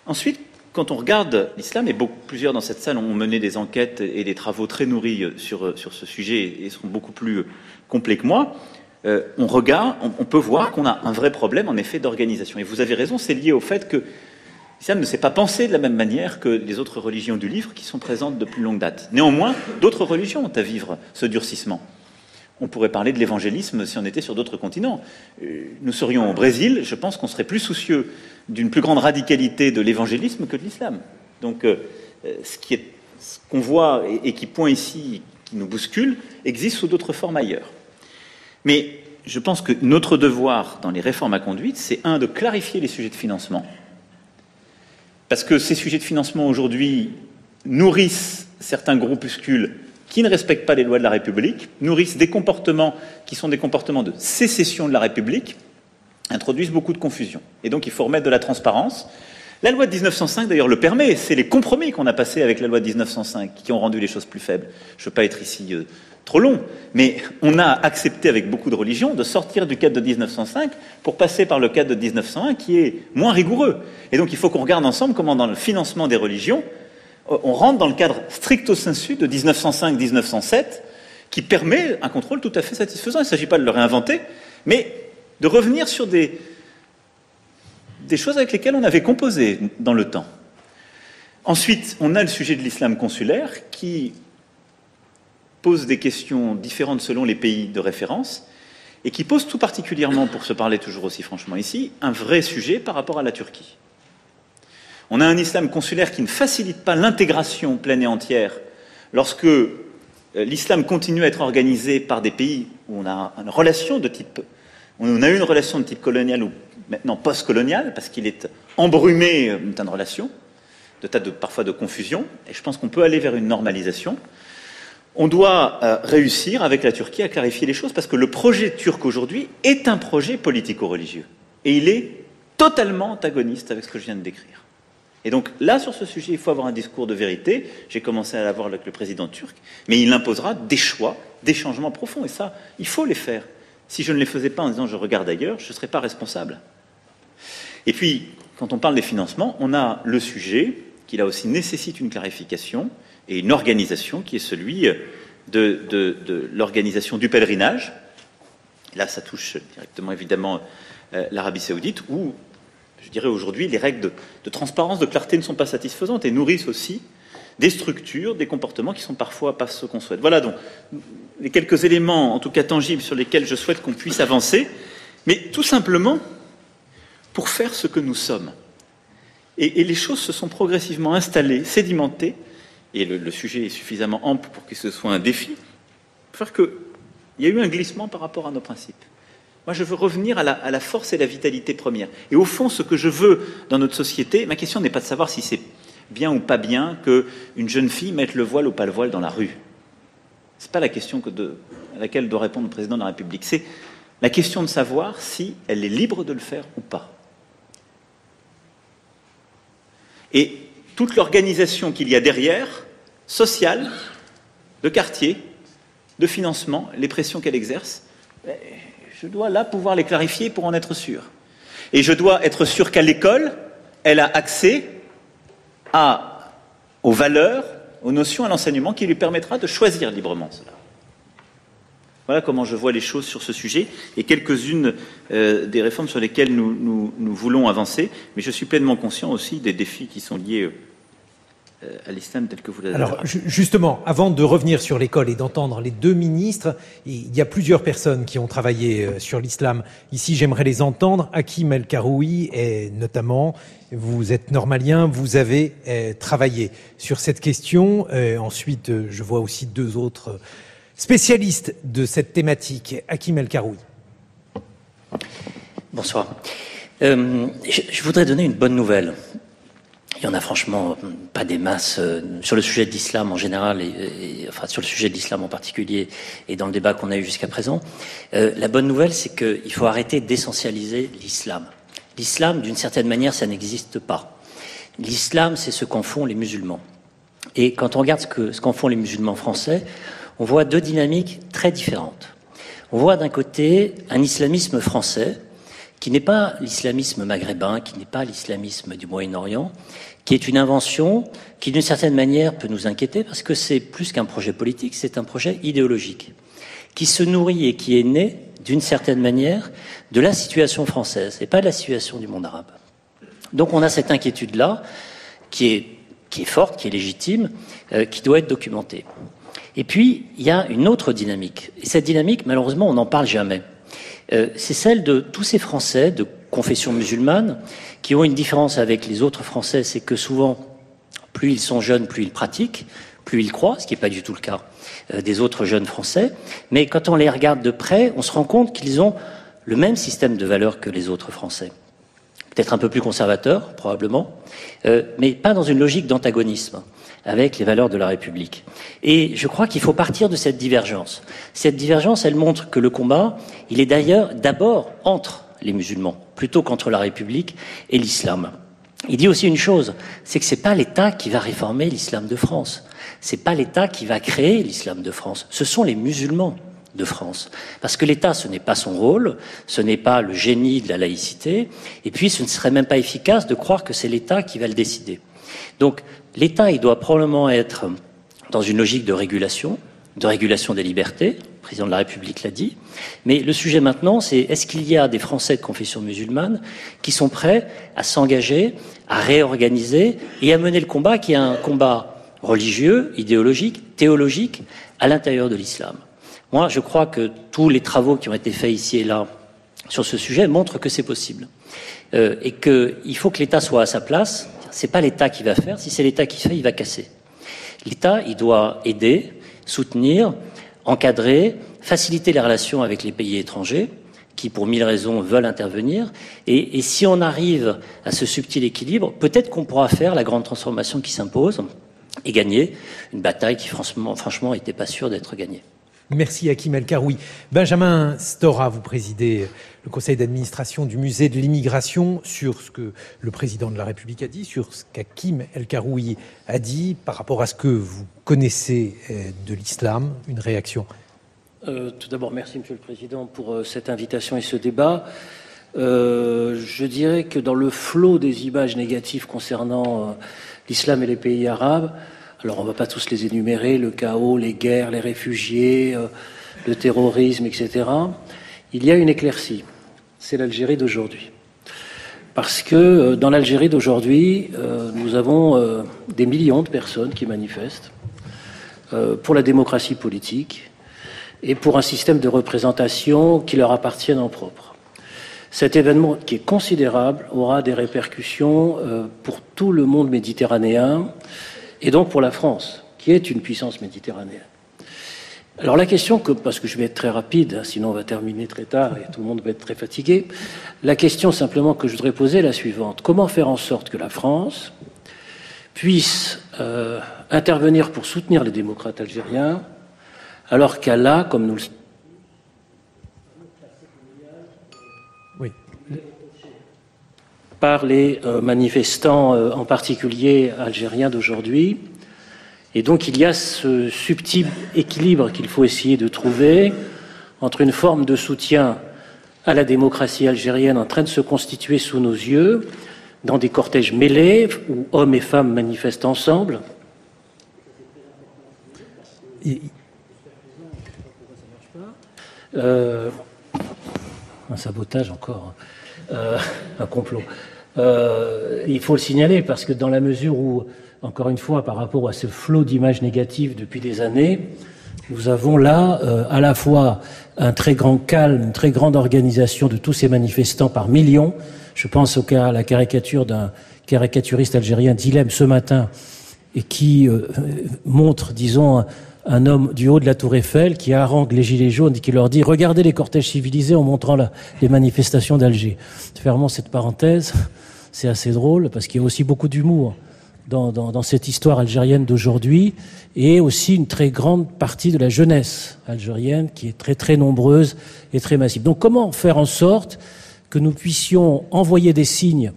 Ensuite, quand on regarde l'islam, et beaucoup, plusieurs dans cette salle ont mené des enquêtes et des travaux très nourris euh, sur, euh, sur ce sujet et sont beaucoup plus euh, complets que moi, on regarde, on, peut voir qu'on a un vrai problème en effet d'organisation. Et vous avez raison, c'est lié au fait que l'islam ne s'est pas pensé de la même manière que les autres religions du livre qui sont présentes depuis longue date. Néanmoins, d'autres religions ont à vivre ce durcissement. On pourrait parler de l'évangélisme si on était sur d'autres continents. Nous serions au Brésil, je pense qu'on serait plus soucieux d'une plus grande radicalité de l'évangélisme que de l'islam. Donc, euh, ce qu'on voit et, qui point ici, qui nous bouscule, existe sous d'autres formes ailleurs. Mais je pense que notre devoir dans les réformes à conduite, c'est un de clarifier les sujets de financement, parce que ces sujets de financement aujourd'hui nourrissent certains groupuscules qui ne respectent pas les lois de la République, nourrissent des comportements qui sont des comportements de sécession de la République, introduisent beaucoup de confusion. Et donc il faut remettre de la transparence. La loi de 1905 d'ailleurs le permet, c'est les compromis qu'on a passés avec la loi de 1905 qui ont rendu les choses plus faibles. Je ne veux pas être ici euh, trop long, mais on a accepté avec beaucoup de religions de sortir du cadre de 1905 pour passer par le cadre de 1901 qui est moins rigoureux. Et donc il faut qu'on regarde ensemble comment dans le financement des religions, on rentre dans le cadre stricto sensu de 1905-1907 qui permet un contrôle tout à fait satisfaisant. Il ne s'agit pas de le réinventer, mais de revenir sur des choses avec lesquelles on avait composé dans le temps. Ensuite, on a le sujet de l'islam consulaire qui pose des questions différentes selon les pays de référence et qui pose tout particulièrement, pour se parler toujours aussi franchement ici, un vrai sujet par rapport à la Turquie. On a un islam consulaire qui ne facilite pas l'intégration pleine et entière lorsque euh, l'islam continue à être organisé par des pays où on a une relation de type a relation de type colonial ou maintenant post-colonial, parce qu'il est embrumé euh, d'une relation, de tas de, parfois de confusion, et je pense qu'on peut aller vers une normalisation. On doit euh, réussir avec la Turquie à clarifier les choses parce que le projet turc aujourd'hui est un projet politico-religieux. Et il est totalement antagoniste avec ce que je viens de décrire. Et donc là, sur ce sujet, il faut avoir un discours de vérité. J'ai commencé à l'avoir avec le président turc, mais il imposera des choix, des changements profonds. Et ça, il faut les faire. Si je ne les faisais pas en disant je regarde ailleurs, je ne serais pas responsable. Et puis, quand on parle des financements, on a le sujet qui là aussi nécessite une clarification et une organisation qui est celui de, l'organisation du pèlerinage. Là, ça touche directement évidemment euh, l'Arabie saoudite, où, je dirais aujourd'hui, les règles de, transparence, de clarté ne sont pas satisfaisantes et nourrissent aussi des structures, des comportements qui sont parfois pas ce qu'on souhaite. Voilà donc les quelques éléments, en tout cas tangibles, sur lesquels je souhaite qu'on puisse avancer, mais tout simplement pour faire ce que nous sommes. Et, les choses se sont progressivement installées, sédimentées, et le, sujet est suffisamment ample pour que ce soit un défi, faire qu'il y a eu un glissement par rapport à nos principes. Moi, je veux revenir à la, à la, force et la vitalité première. Et au fond, ce que je veux dans notre société, ma question n'est pas de savoir si c'est bien ou pas bien qu'une jeune fille mette le voile ou pas le voile dans la rue. Ce n'est pas la question à laquelle doit répondre le président de la République. C'est la question de savoir si elle est libre de le faire ou pas. Et toute l'organisation qu'il y a derrière, sociale, de quartier, de financement, les pressions qu'elle exerce, ben, je dois là pouvoir les clarifier pour en être sûr. Et je dois être sûr qu'à l'école, elle a accès aux valeurs, aux notions, à l'enseignement qui lui permettra de choisir librement cela. Voilà comment je vois les choses sur ce sujet et quelques-unes euh, des réformes sur lesquelles nous, voulons avancer. Mais je suis pleinement conscient aussi des défis qui sont liés euh, à l'islam tel que vous l'avez Alors justement, avant de revenir sur l'école et d'entendre les deux ministres, il y a plusieurs personnes qui ont travaillé euh, sur l'islam. Ici, j'aimerais les entendre. Hakim El Karoui notamment, vous êtes normalien, vous avez travaillé sur cette question. ensuite, je vois aussi deux autres spécialiste de cette thématique, Hakim El Karoui. Bonsoir. Euh, je, voudrais donner une bonne nouvelle. Il y en a franchement pas des masses euh, sur le sujet de l'islam en général, et, enfin sur le sujet de l'islam en particulier, et dans le débat qu'on a eu jusqu'à présent. Euh, la bonne nouvelle, c'est qu'il faut arrêter d'essentialiser l'islam. L'islam, d'une certaine manière, ça n'existe pas. L'islam, c'est ce qu'en font les musulmans. Et quand on regarde ce qu'en font les musulmans français, on voit deux dynamiques très différentes. On voit d'un côté un islamisme français qui n'est pas l'islamisme maghrébin, qui n'est pas l'islamisme du Moyen-Orient, qui est une invention qui d'une certaine manière peut nous inquiéter parce que c'est plus qu'un projet politique, c'est un projet idéologique qui se nourrit et qui est né d'une certaine manière de la situation française et pas de la situation du monde arabe. Donc on a cette inquiétude-là qui est, qui est forte, qui est légitime, euh, qui doit être documentée. Et puis, il y a une autre dynamique. Et cette dynamique, malheureusement, on n'en parle jamais. Euh, c'est celle de tous ces Français de confession musulmane qui ont une différence avec les autres Français, c'est que souvent, plus ils sont jeunes, plus ils pratiquent, plus ils croient, ce qui n'est pas du tout le cas euh, des autres jeunes Français. Mais quand on les regarde de près, on se rend compte qu'ils ont le même système de valeurs que les autres Français. Peut-être un peu plus conservateur, probablement, euh, mais pas dans une logique d'antagonisme avec les valeurs de la République. Et je crois qu'il faut partir de cette divergence. Cette divergence, elle montre que le combat, il est d'ailleurs d'abord entre les musulmans, plutôt qu'entre la République et l'islam. Il dit aussi une chose, c'est que c'est pas l'État qui va réformer l'islam de France. C'est pas l'État qui va créer l'islam de France. Ce sont les musulmans de France. Parce que l'État, ce n'est pas son rôle, ce n'est pas le génie de la laïcité, et puis ce ne serait même pas efficace de croire que c'est l'État qui va le décider. Donc l'État, il doit probablement être dans une logique de régulation, de régulation des libertés, le président de la République l'a dit, mais le sujet maintenant, c'est est-ce qu'il y a des Français de confession musulmane qui sont prêts à s'engager, à réorganiser et à mener le combat qui est un combat religieux, idéologique, théologique à l'intérieur de l'islam? Moi, je crois que tous les travaux qui ont été faits ici et là sur ce sujet montrent que c'est possible euh, et qu'il faut que l'État soit à sa place c'est pas l'État qui va faire. Si c'est l'État qui fait, il va casser. L'État, il doit aider, soutenir, encadrer, faciliter les relations avec les pays étrangers qui, pour mille raisons, veulent intervenir. Et, si on arrive à ce subtil équilibre, peut-être qu'on pourra faire la grande transformation qui s'impose, et gagner une bataille qui franchement, franchement n'était pas sûre d'être gagnée. Merci Hakim El Karoui. Benjamin Stora, vous présidez le conseil d'administration du musée de l'immigration sur ce que le président de la République a dit, sur ce qu'Hakim El Karoui a dit par rapport à ce que vous connaissez euh, de l'islam. Une réaction euh, Tout d'abord, merci Monsieur le Président pour euh, cette invitation et ce débat. je dirais que dans le flot des images négatives concernant l'islam et les pays arabes, alors on ne va pas tous les énumérer, le chaos, les guerres, les réfugiés, euh, le terrorisme, etc. Il y a une éclaircie, c'est l'Algérie d'aujourd'hui. Parce que euh, dans l'Algérie d'aujourd'hui, euh, nous avons des millions de personnes qui manifestent pour la démocratie politique et pour un système de représentation qui leur appartienne en propre. Cet événement, qui est considérable, aura des répercussions pour tout le monde méditerranéen et donc pour la France, qui est une puissance méditerranéenne. Alors la question, que, parce que je vais être très rapide, hein, sinon on va terminer très tard et tout le monde va être très fatigué, la question simplement que je voudrais poser est la suivante. Comment faire en sorte que la France puisse euh, intervenir pour soutenir les démocrates algériens, alors qu'elle a, comme nous le par les euh, manifestants, euh, en particulier algériens d'aujourd'hui. Et donc il y a ce subtil équilibre qu'il faut essayer de trouver entre une forme de soutien à la démocratie algérienne en train de se constituer sous nos yeux, dans des cortèges mêlés où hommes et femmes manifestent ensemble. Euh, un sabotage encore. Hein. Euh, un complot. Euh, il faut le signaler parce que dans la mesure où, encore une fois, par rapport à ce flot d'images négatives depuis des années, nous avons là euh, à la fois un très grand calme, une très grande organisation de tous ces manifestants par millions. Je pense au cas à la caricature d'un caricaturiste algérien, Dilem, ce matin, et qui montre, disons, un homme du haut de la tour Eiffel qui harangue les gilets jaunes et qui leur dit regardez les cortèges civilisés en montrant les manifestations d'Alger. Fermons cette parenthèse, c'est assez drôle parce qu'il y a aussi beaucoup d'humour dans, cette histoire algérienne d'aujourd'hui et aussi une très grande partie de la jeunesse algérienne qui est très très nombreuse et très massive. Donc comment faire en sorte que nous puissions envoyer des signes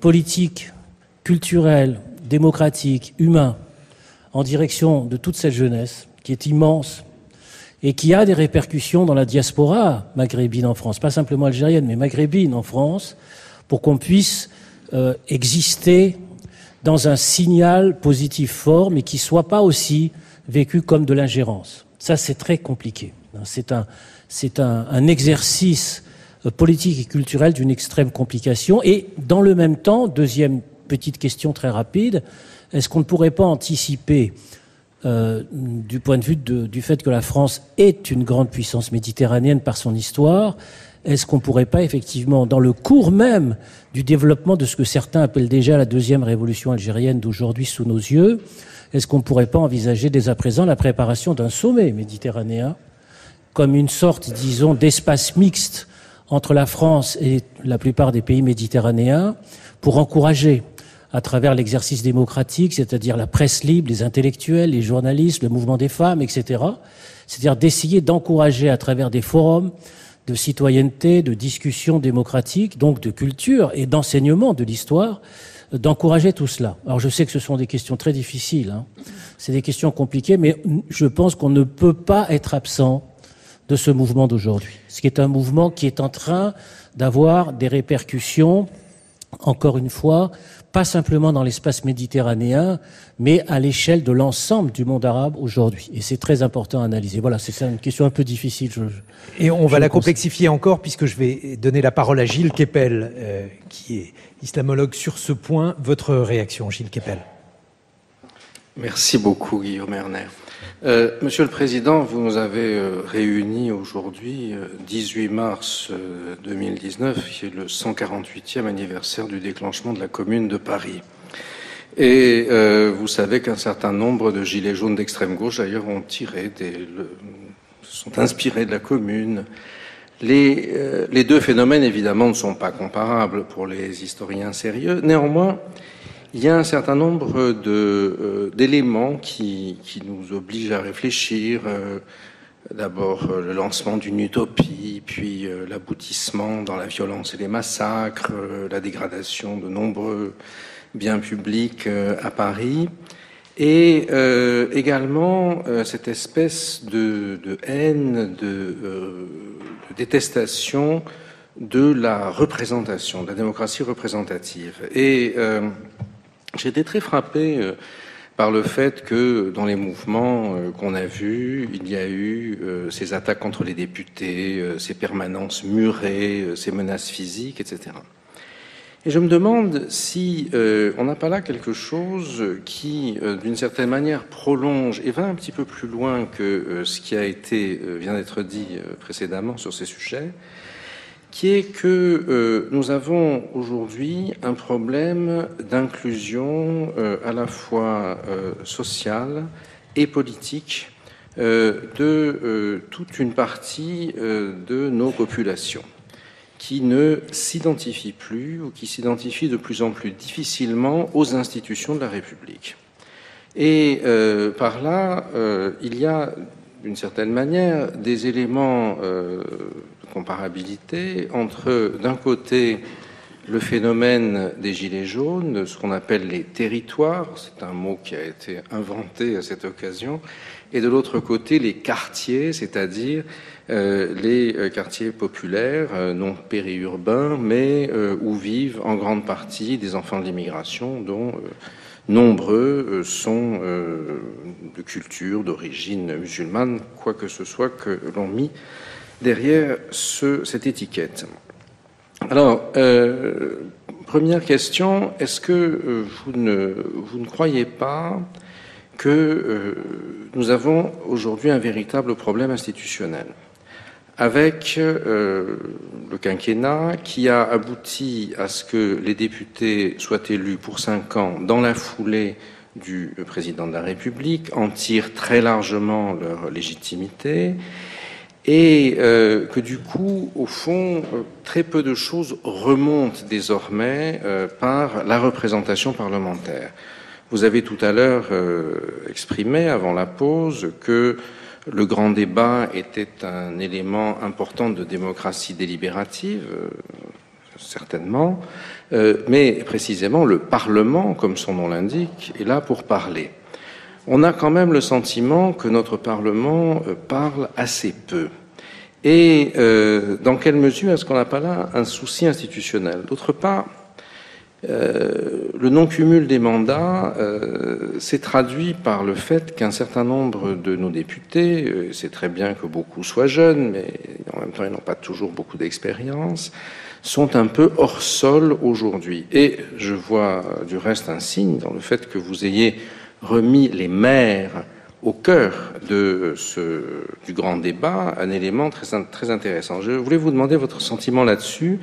politiques, culturels, démocratiques, humains en direction de toute cette jeunesse qui est immense et qui a des répercussions dans la diaspora maghrébine en France, pas simplement algérienne, mais maghrébine en France, pour qu'on puisse euh, exister dans un signal positif fort, mais qui soit pas aussi vécu comme de l'ingérence. Ça, c'est très compliqué. C'est un, exercice euh, politique et culturel d'une extrême complication. Et dans le même temps, deuxième petite question très rapide, est-ce qu'on ne pourrait pas anticiper, euh, du point de vue du fait que la France est une grande puissance méditerranéenne par son histoire, est-ce qu'on ne pourrait pas effectivement, dans le cours même du développement de ce que certains appellent déjà la deuxième révolution algérienne d'aujourd'hui sous nos yeux, est-ce qu'on ne pourrait pas envisager dès à présent la préparation d'un sommet méditerranéen comme une sorte, disons, d'espace mixte entre la France et la plupart des pays méditerranéens pour encourager à travers l'exercice démocratique, c'est-à-dire la presse libre, les intellectuels, les journalistes, le mouvement des femmes, etc. C'est-à-dire d'essayer d'encourager à travers des forums de citoyenneté, de discussion démocratique, donc de culture et d'enseignement de l'histoire, d'encourager tout cela. Alors je sais que ce sont des questions très difficiles, hein. c'est des questions compliquées, mais je pense qu'on ne peut pas être absent de ce mouvement d'aujourd'hui. Ce qui est un mouvement qui est en train d'avoir des répercussions, encore une fois, pas simplement dans l'espace méditerranéen, mais à l'échelle de l'ensemble du monde arabe aujourd'hui. Et c'est très important à analyser. Voilà, c'est une question un peu difficile. Et on va la complexifier encore, puisque je vais donner la parole à Gilles Kepel, euh, qui est islamologue sur ce point. Votre réaction, Gilles Kepel Merci beaucoup, Guillaume Erner. Euh, Monsieur le Président, vous nous avez euh, réunis aujourd'hui, 18 euh, mars 2019, qui est le 148e anniversaire du déclenchement de la Commune de Paris. Et vous savez qu'un certain nombre de gilets jaunes d'extrême gauche, d'ailleurs, ont tiré des, sont inspirés de la Commune. Les deux phénomènes, évidemment, ne sont pas comparables pour les historiens sérieux. Néanmoins, il y a un certain nombre euh, d'éléments qui, nous obligent à réfléchir. Euh, d'abord euh, le lancement d'une utopie, puis l'aboutissement dans la violence et les massacres, la dégradation de nombreux biens publics à Paris, et également cette espèce de, haine, de, de, détestation de la représentation, de la démocratie représentative. Et j'ai été très frappé euh, par le fait que dans les mouvements euh, qu'on a vus, il y a eu euh, ces attaques contre les députés, ces permanences murées, ces menaces physiques, etc. Et je me demande si on n'a pas là quelque chose qui, d'une certaine manière, prolonge et va un petit peu plus loin que ce qui a été vient d'être dit précédemment sur ces sujets, qui est que euh, nous avons aujourd'hui un problème d'inclusion euh, à la fois euh, sociale et politique de toute une partie de nos populations qui ne s'identifient plus ou qui s'identifient de plus en plus difficilement aux institutions de la République. Et par là, il y a d'une certaine manière des éléments comparabilité entre, d'un côté, le phénomène des gilets jaunes, ce qu'on appelle les territoires, c'est un mot qui a été inventé à cette occasion, et de l'autre côté, les quartiers, c'est-à-dire euh, les euh, quartiers populaires, euh, non périurbains, mais où vivent en grande partie des enfants de l'immigration, dont nombreux sont de culture, d'origine musulmane, quoi que ce soit que l'on mis derrière ce, cette étiquette. Alors, euh, première question, est-ce que euh, vous, ne, vous ne croyez pas que euh, nous avons aujourd'hui un véritable problème institutionnel avec le quinquennat qui a abouti à ce que les députés soient élus pour cinq ans dans la foulée du président de la République, en tirent très largement leur légitimité et euh, que du coup, au fond, euh, très peu de choses remontent désormais euh, par la représentation parlementaire. Vous avez tout à l'heure exprimé, avant la pause, que le grand débat était un élément important de démocratie délibérative, certainement, mais précisément le Parlement, comme son nom l'indique, est là pour parler on a quand même le sentiment que notre Parlement euh, parle assez peu. Et euh, dans quelle mesure est-ce qu'on n'a pas là un souci institutionnel? D'autre part, euh, le non-cumul des mandats s'est traduit par le fait qu'un certain nombre de nos députés, c'est très bien que beaucoup soient jeunes, mais en même temps ils n'ont pas toujours beaucoup d'expérience, sont un peu hors sol aujourd'hui. Et je vois du reste un signe dans le fait que vous ayez remis les maires au cœur de ce, du grand débat, un élément très, intéressant. Je voulais vous demander votre sentiment là-dessus.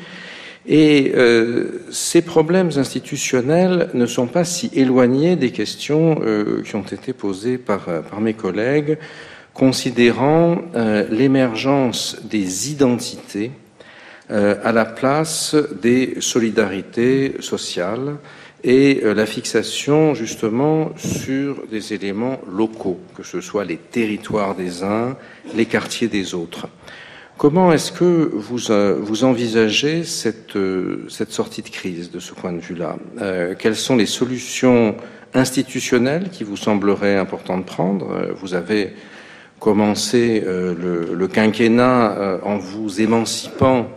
Et euh, ces problèmes institutionnels ne sont pas si éloignés des questions euh, qui ont été posées par, par mes collègues, considérant euh, l'émergence des identités à la place des solidarités sociales et euh, la fixation justement sur des éléments locaux, que ce soit les territoires des uns, les quartiers des autres. Comment est-ce que vous, euh, vous envisagez cette, euh, cette sortie de crise de ce point de vue-là? Quelles sont les solutions institutionnelles qui vous sembleraient importantes de prendre Vous avez commencé le, le, quinquennat en vous émancipant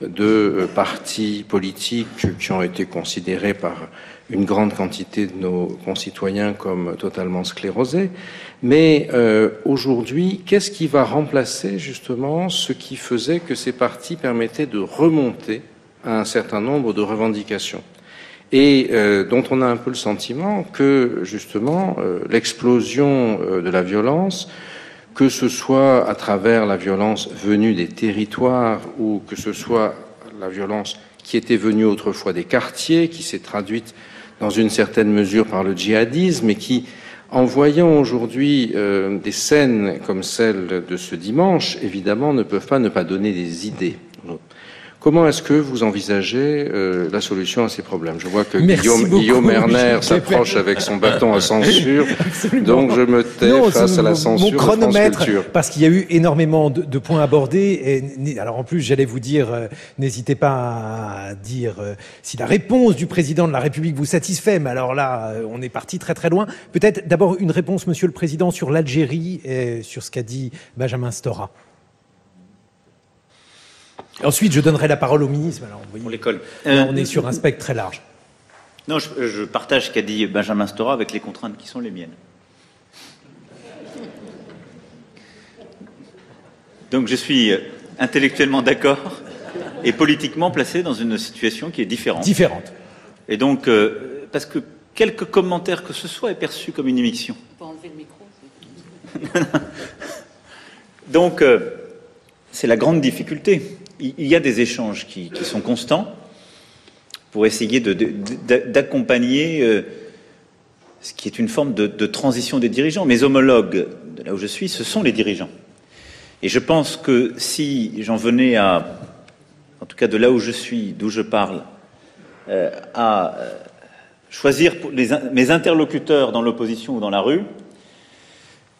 de euh, partis politiques qui ont été considérés par une grande quantité de nos concitoyens comme totalement sclérosés. Mais euh, aujourd'hui, qu'est-ce qui va remplacer justement ce qui faisait que ces partis permettaient de remonter à un certain nombre de revendications? Et euh, dont on a un peu le sentiment que justement l'explosion de la violence que ce soit à travers la violence venue des territoires ou que ce soit la violence qui était venue autrefois des quartiers, qui s'est traduite dans une certaine mesure par le djihadisme et qui, en voyant aujourd'hui euh, des scènes comme celle de ce dimanche, évidemment ne peuvent pas ne pas donner des idées. Comment est-ce que vous envisagez euh, la solution à ces problèmes? Je vois que Guillaume, Guillaume, Erner s'approche avec son bâton à censure, donc je me tais face à la censure mon chronomètre, parce qu'il y a eu énormément de, points abordés. Et, alors en plus, j'allais vous dire, euh, n'hésitez pas à dire euh, si la réponse du président de la République vous satisfait. Mais alors là, on est parti très très loin. Peut-être d'abord une réponse, Monsieur le Président, sur l'Algérie et sur ce qu'a dit Benjamin Stora. Ensuite, je donnerai la parole au ministre. Alors, Pour l'école. on est sur un spectre très large. Non, je, partage ce qu'a dit Benjamin Stora avec les contraintes qui sont les miennes. Donc je suis intellectuellement d'accord et politiquement placé dans une situation qui est différente. Différente. Et donc, euh, parce que quelques commentaires que ce soit est perçu comme une émission. On peut enlever le micro. donc, euh, c'est la grande difficulté il y a des échanges qui, sont constants pour essayer d'accompagner euh, ce qui est une forme de, transition des dirigeants. Mes homologues, de là où je suis, ce sont les dirigeants. Et je pense que si j'en venais à, en tout cas de là où je suis, d'où je parle, euh, à euh, choisir mes interlocuteurs dans l'opposition ou dans la rue,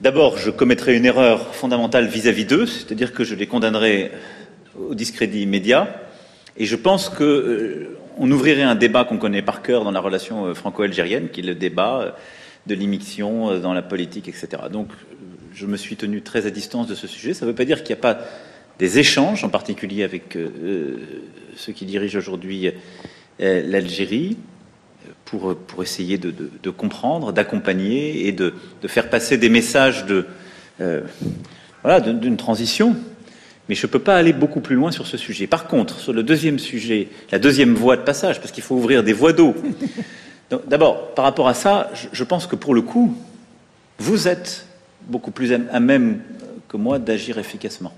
d'abord je commettrais une erreur fondamentale vis-à-vis d'eux, c'est-à-dire que je les condamnerais au discrédit immédiat. Et je pense qu'on euh, ouvrirait un débat qu'on connaît par cœur dans la relation euh, franco-algérienne, qui est le débat euh, de l'immixtion dans la politique, etc. Donc, je me suis tenu très à distance de ce sujet. Ça ne veut pas dire qu'il n'y a pas des échanges, en particulier avec ceux qui dirigent aujourd'hui l'Algérie, pour, pour essayer de, comprendre, d'accompagner et de, de, faire passer des messages de, voilà, d'une transition mais je ne peux pas aller beaucoup plus loin sur ce sujet. Par contre, sur le deuxième sujet, la deuxième voie de passage, parce qu'il faut ouvrir des voies d'eau. D'abord, par rapport à ça, je pense que pour le coup, vous êtes beaucoup plus à même que moi d'agir efficacement.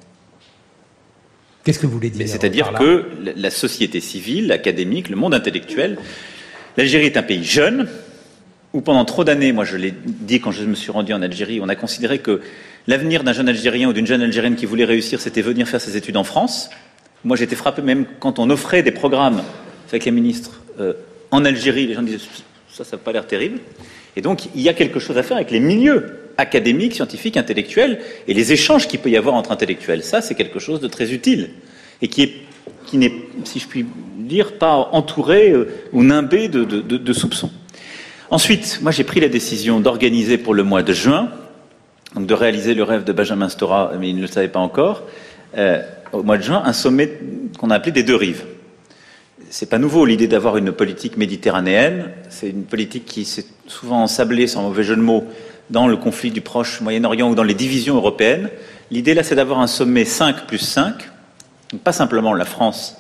Qu'est-ce que vous voulez dire C'est-à-dire que la société civile, l'académique, le monde intellectuel, l'Algérie est un pays jeune, où pendant trop d'années, moi je l'ai dit quand je me suis rendu en Algérie, on a considéré que L'avenir d'un jeune Algérien ou d'une jeune Algérienne qui voulait réussir, c'était venir faire ses études en France. Moi, j'étais frappé même quand on offrait des programmes avec les ministres euh, en Algérie, les gens disaient ça, ça n'a pas l'air terrible. Et donc, il y a quelque chose à faire avec les milieux académiques, scientifiques, intellectuels et les échanges qu'il peut y avoir entre intellectuels. Ça, c'est quelque chose de très utile et qui est qui n'est, si je puis dire, pas entouré euh, ou nimbé de, de soupçons. Ensuite, moi, j'ai pris la décision d'organiser pour le mois de juin donc de réaliser le rêve de Benjamin Stora, mais il ne le savait pas encore, euh, au mois de juin, un sommet qu'on a appelé des deux rives. C'est pas nouveau l'idée d'avoir une politique méditerranéenne. C'est une politique qui s'est souvent ensablée, sans mauvais jeu de mots, dans le conflit du Proche Moyen-Orient ou dans les divisions européennes. L'idée là, c'est d'avoir un sommet 5 plus 5, donc pas simplement la France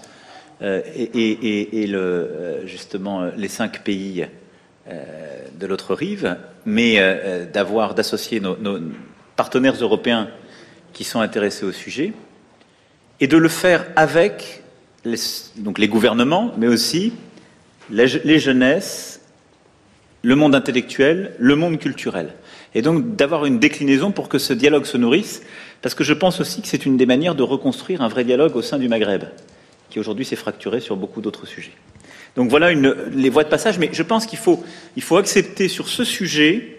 euh, et, euh, justement les cinq pays de l'autre rive, mais d'avoir d'associer nos, partenaires européens qui sont intéressés au sujet, et de le faire avec les, les gouvernements, mais aussi les, jeunesses, le monde intellectuel, le monde culturel. Et donc d'avoir une déclinaison pour que ce dialogue se nourrisse, parce que je pense aussi que c'est une des manières de reconstruire un vrai dialogue au sein du Maghreb, qui aujourd'hui s'est fracturé sur beaucoup d'autres sujets. Donc voilà une, les voies de passage, mais je pense qu'il faut, il faut accepter sur ce sujet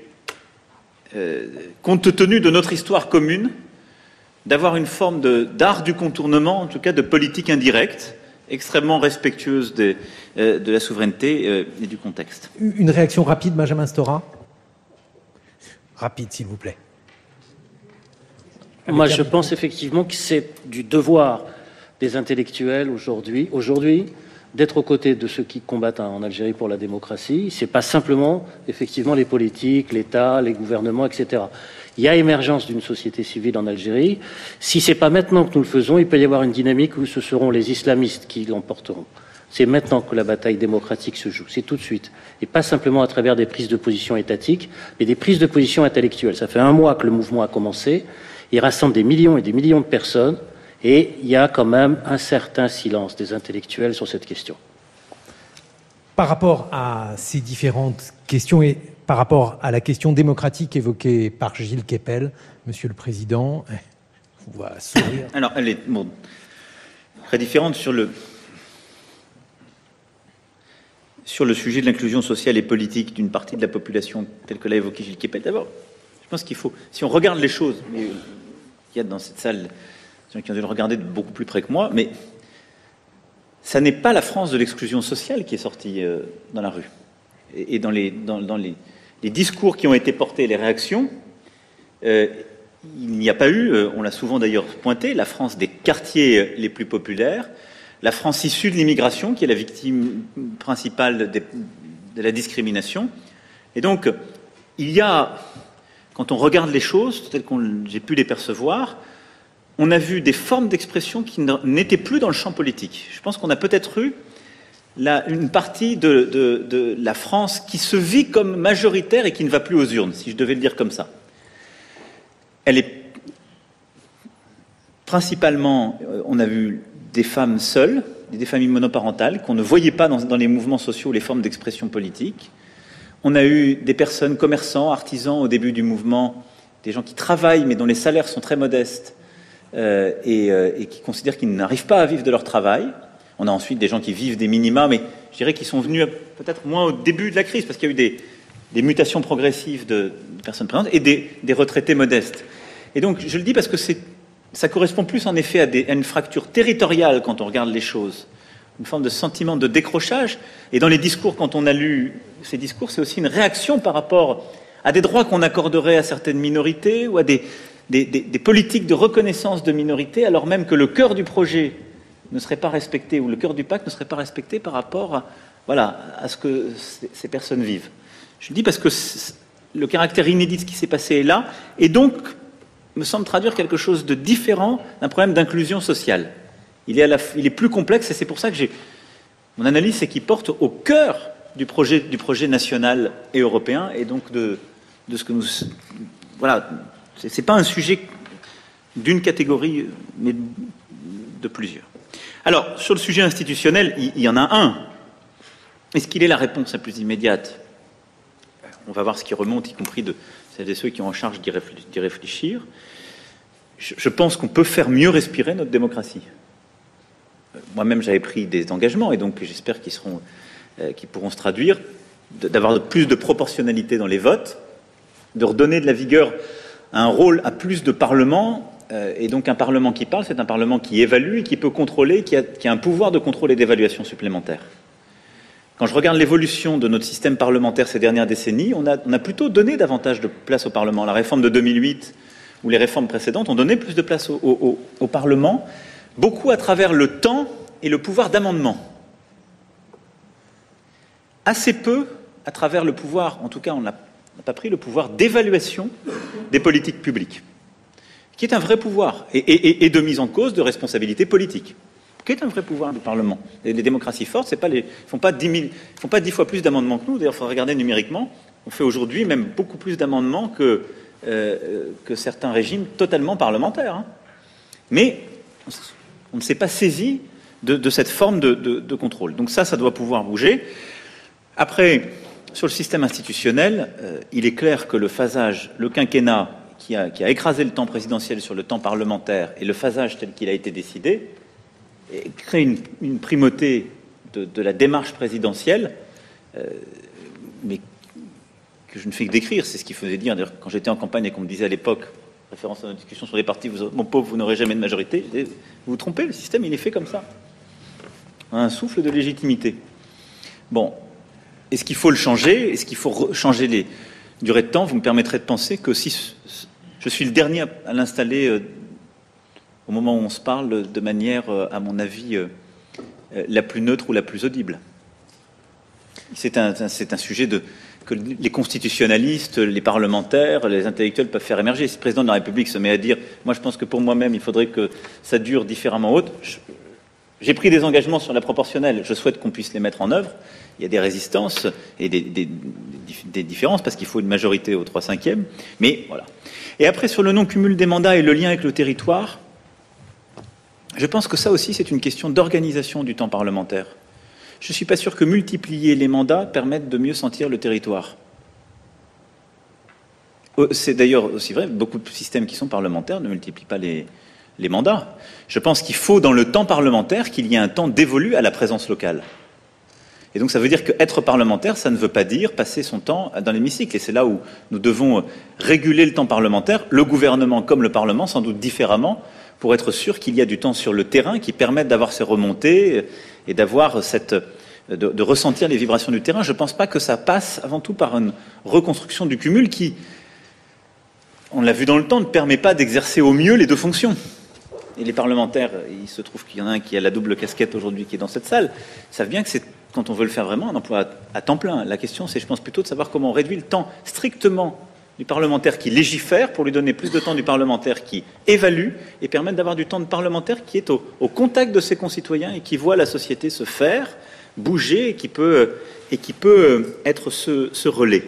euh, compte tenu de notre histoire commune, d'avoir une forme d'art du contournement, en tout cas de politique indirecte, extrêmement respectueuse euh, de la souveraineté euh, et du contexte. Une réaction rapide, Benjamin Stora? Rapide, s'il vous plaît. Moi, je pense effectivement que c'est du devoir des intellectuels aujourd'hui, aujourd'hui, d'être aux côtés de ceux qui combattent en Algérie pour la démocratie. Ce n'est pas simplement, effectivement, les politiques, l'État, les gouvernements, etc. Il y a émergence d'une société civile en Algérie. Si ce n'est pas maintenant que nous le faisons, il peut y avoir une dynamique où ce seront les islamistes qui l'emporteront. C'est maintenant que la bataille démocratique se joue, c'est tout de suite. Et pas simplement à travers des prises de position étatiques, mais des prises de position intellectuelles. Ça fait un mois que le mouvement a commencé. Il rassemble des millions et des millions de personnes. Et il y a quand même un certain silence des intellectuels sur cette question. Par rapport à ces différentes questions et par rapport à la question démocratique évoquée par Gilles Kepel, Monsieur le Président, on va sourire. Alors, elle est très différente sur le, sur le sujet de l'inclusion sociale et politique d'une partie de la population, telle que l'a évoqué Gilles Kepel. D'abord, je pense qu'il faut, si on regarde les choses, il y a dans cette salle qui ont dû le regarder de beaucoup plus près que moi, mais ça n'est pas la France de l'exclusion sociale qui est sortie euh, dans la rue. Et, dans, les, dans, les, discours qui ont été portés, les réactions, euh, il n'y a pas eu, euh, on l'a souvent d'ailleurs pointé, la France des quartiers les plus populaires, la France issue de l'immigration, qui est la victime principale de, la discrimination. Et donc, il y a, quand on regarde les choses telles que j'ai pu les percevoir, on a vu des formes d'expression qui n'étaient plus dans le champ politique. Je pense qu'on a peut-être eu une partie de, la France qui se vit comme majoritaire et qui ne va plus aux urnes, si je devais le dire comme ça. Elle est principalement, euh, on a vu des femmes seules, des familles monoparentales qu'on ne voyait pas dans, les mouvements sociaux, les formes d'expression politique. On a eu des personnes commerçants, artisans au début du mouvement, des gens qui travaillent mais dont les salaires sont très modestes euh, euh, et, qui considèrent qu'ils n'arrivent pas à vivre de leur travail. On a ensuite des gens qui vivent des minima, mais je dirais qu'ils sont venus peut-être moins au début de la crise, parce qu'il y a eu des, mutations progressives de, personnes présentes et des, retraités modestes. Et donc, je le dis parce que ça correspond plus en effet à, une fracture territoriale quand on regarde les choses, une forme de sentiment de décrochage. Et dans les discours, quand on a lu ces discours, c'est aussi une réaction par rapport à des droits qu'on accorderait à certaines minorités ou à des, politiques de reconnaissance de minorités, alors même que le cœur du projet ne serait pas respecté ou le cœur du pacte ne serait pas respecté par rapport à, voilà, à ce que ces personnes vivent. Je le dis parce que le caractère inédit de ce qui s'est passé est là, et donc me semble traduire quelque chose de différent d'un problème d'inclusion sociale. Il est, plus complexe et c'est pour ça que j'ai. Mon analyse, c'est qu'il porte au cœur du projet, du projet national et européen et donc de, ce que nous. Voilà, ce n'est pas un sujet d'une catégorie, mais de plusieurs. Alors, sur le sujet institutionnel, il, y en a un. Est-ce qu'il est la réponse la plus immédiate? On va voir ce qui remonte, y compris de celles et ceux qui ont en charge d'y réfléchir. Je pense qu'on peut faire mieux respirer notre démocratie. Euh, moi-même, j'avais pris des engagements et donc j'espère qu'ils euh, pourront se traduire, d'avoir plus de proportionnalité dans les votes, de redonner de la vigueur un rôle à plus de parlement. Euh, et donc un parlement qui parle, c'est un parlement qui évalue, qui peut contrôler, qui a, qui a un pouvoir de contrôle et d'évaluation supplémentaire. Quand je regarde l'évolution de notre système parlementaire ces dernières décennies, on a, plutôt donné davantage de place au Parlement. La réforme de 2008 ou les réformes précédentes ont donné plus de place au, Parlement, beaucoup à travers le temps et le pouvoir d'amendement. Assez peu à travers le pouvoir, en tout cas on n'a pas pris le pouvoir d'évaluation des politiques publiques, qui est un vrai pouvoir et de mise en cause de responsabilités politiques qui est un vrai pouvoir du Parlement. les démocraties fortes, les, font pas dix fois plus d'amendements que nous. D'ailleurs, il faut regarder numériquement. On fait aujourd'hui même beaucoup plus d'amendements que euh, certains régimes totalement parlementaires. Hein. Mais on ne s'est pas saisi de, cette forme de, contrôle. Donc ça, ça doit pouvoir bouger. Après, sur le système institutionnel, euh, il est clair que le phasage, le quinquennat qui a, écrasé le temps présidentiel sur le temps parlementaire et le phasage tel qu'il a été décidé, crée une, primauté de, la démarche présidentielle, euh, mais que je ne fais que décrire. C'est ce qu'il faisait dire. Quand j'étais en campagne et qu'on me disait à l'époque, référence à notre discussion sur les partis, mon pauvre, vous n'aurez jamais de majorité. vous vous trompez, le système, il est fait comme ça. Un souffle de légitimité. Bon, est-ce qu'il faut le changer? Est-ce qu'il faut changer les durées de temps? Vous me permettrez de penser que si je suis le dernier à l'installer euh, au moment où on se parle de manière, euh, à mon avis, euh, la plus neutre ou la plus audible. C'est un, sujet que les constitutionnalistes, les parlementaires, les intellectuels peuvent faire émerger. Si le président de la République se met à dire Moi, je pense que pour moi-même, il faudrait que ça dure différemment autre, j'ai pris des engagements sur la proportionnelle, je souhaite qu'on puisse les mettre en œuvre. Il y a des résistances et des, différences parce qu'il faut une majorité au 3 5 mais voilà. Et après, sur le non-cumul des mandats et le lien avec le territoire, je pense que ça aussi, c'est une question d'organisation du temps parlementaire. Je ne suis pas sûr que multiplier les mandats permette de mieux sentir le territoire. Euh, c'est d'ailleurs aussi vrai, beaucoup de systèmes qui sont parlementaires ne multiplient pas les, mandats. Je pense qu'il faut, dans le temps parlementaire, qu'il y ait un temps dévolu à la présence locale. Et donc ça veut dire qu'être parlementaire, ça ne veut pas dire passer son temps dans l'hémicycle. Et c'est là où nous devons réguler le temps parlementaire, le gouvernement comme le Parlement, sans doute différemment, pour être sûr qu'il y a du temps sur le terrain qui permette d'avoir ces remontées et d'avoir cette, de, ressentir les vibrations du terrain. Je ne pense pas que ça passe avant tout par une reconstruction du cumul qui, on l'a vu dans le temps, ne permet pas d'exercer au mieux les deux fonctions. Et les parlementaires, il se trouve qu'il y en a un qui a la double casquette aujourd'hui qui est dans cette salle, savent bien que c'est quand on veut le faire vraiment un emploi à temps plein. La question, c'est, je pense, plutôt de savoir comment on réduit le temps strictement du parlementaire qui légifère pour lui donner plus de temps du parlementaire qui évalue et permettre d'avoir du temps de parlementaire qui est au, contact de ses concitoyens et qui voit la société se faire, bouger et qui peut, et qui peut être ce, relais.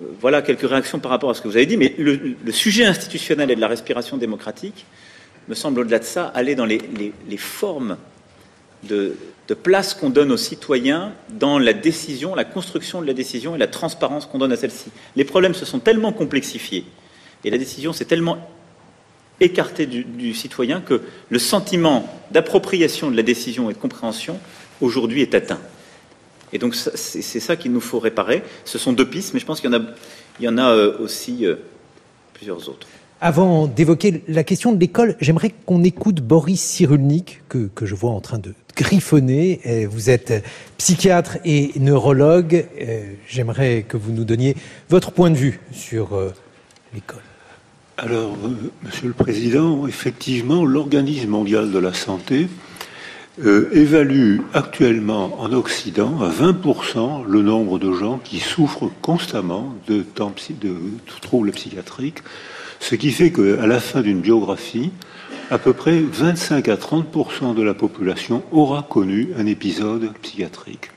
Euh, voilà quelques réactions par rapport à ce que vous avez dit, mais le, sujet institutionnel et de la respiration démocratique me semble au-delà de ça aller dans les formes de, place qu'on donne aux citoyens dans la décision, la construction de la décision et la transparence qu'on donne à celle-ci. Les problèmes se sont tellement complexifiés et la décision s'est tellement écartée du, citoyen que le sentiment d'appropriation de la décision et de compréhension aujourd'hui est atteint. Et donc c'est ça qu'il nous faut réparer. Ce sont deux pistes, mais je pense qu'il y en a, il y en a euh, aussi euh, plusieurs autres. Avant d'évoquer la question de l'école, j'aimerais qu'on écoute Boris Cyrulnik, que, que, je vois en train de griffonner. Euh, vous êtes psychiatre et neurologue. Euh, j'aimerais que vous nous donniez votre point de vue sur euh, l'école. Alors, Monsieur le Président, effectivement, l'Organisme mondial de la santé évalue actuellement en Occident à 20% le nombre de gens qui souffrent constamment de, de troubles psychiatriques ce qui fait qu'à la fin d'une biographie, à peu près 25 à 30% de la population aura connu un épisode psychiatrique.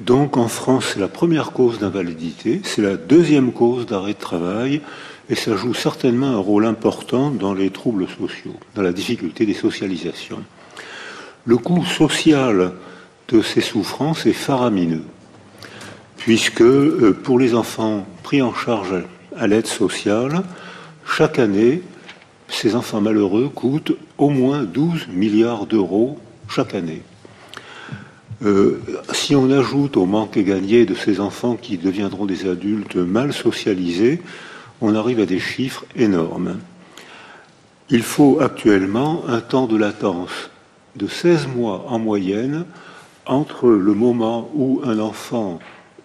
Donc en France, c'est la première cause d'invalidité, c'est la deuxième cause d'arrêt de travail, et ça joue certainement un rôle important dans les troubles sociaux, dans la difficulté des socialisations. Le coût social de ces souffrances est faramineux, puisque euh, pour les enfants pris en charge à l'aide sociale, chaque année, ces enfants malheureux coûtent au moins 12 milliards d'euros chaque année. Euh, si on ajoute au manque gagné de ces enfants qui deviendront des adultes mal socialisés, on arrive à des chiffres énormes. Il faut actuellement un temps de latence de 16 mois en moyenne entre le moment où un enfant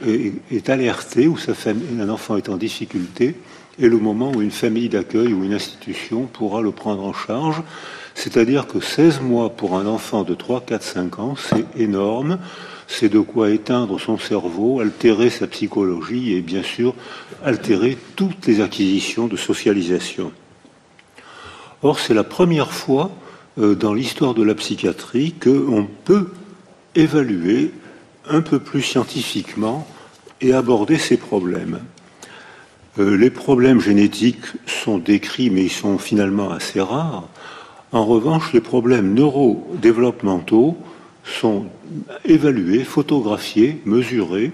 est, alerté, où un enfant est en difficulté, et le moment où une famille d'accueil ou une institution pourra le prendre en charge. C'est-à-dire que 16 mois pour un enfant de 3, 4, 5 ans, c'est énorme. C'est de quoi éteindre son cerveau, altérer sa psychologie et bien sûr altérer toutes les acquisitions de socialisation. Or, c'est la première fois euh, dans l'histoire de la psychiatrie qu'on peut évaluer un peu plus scientifiquement et aborder ces problèmes. Euh, les problèmes génétiques sont décrits, mais ils sont finalement assez rares. En revanche, les problèmes neurodéveloppementaux sont évalués, photographiés, mesurés,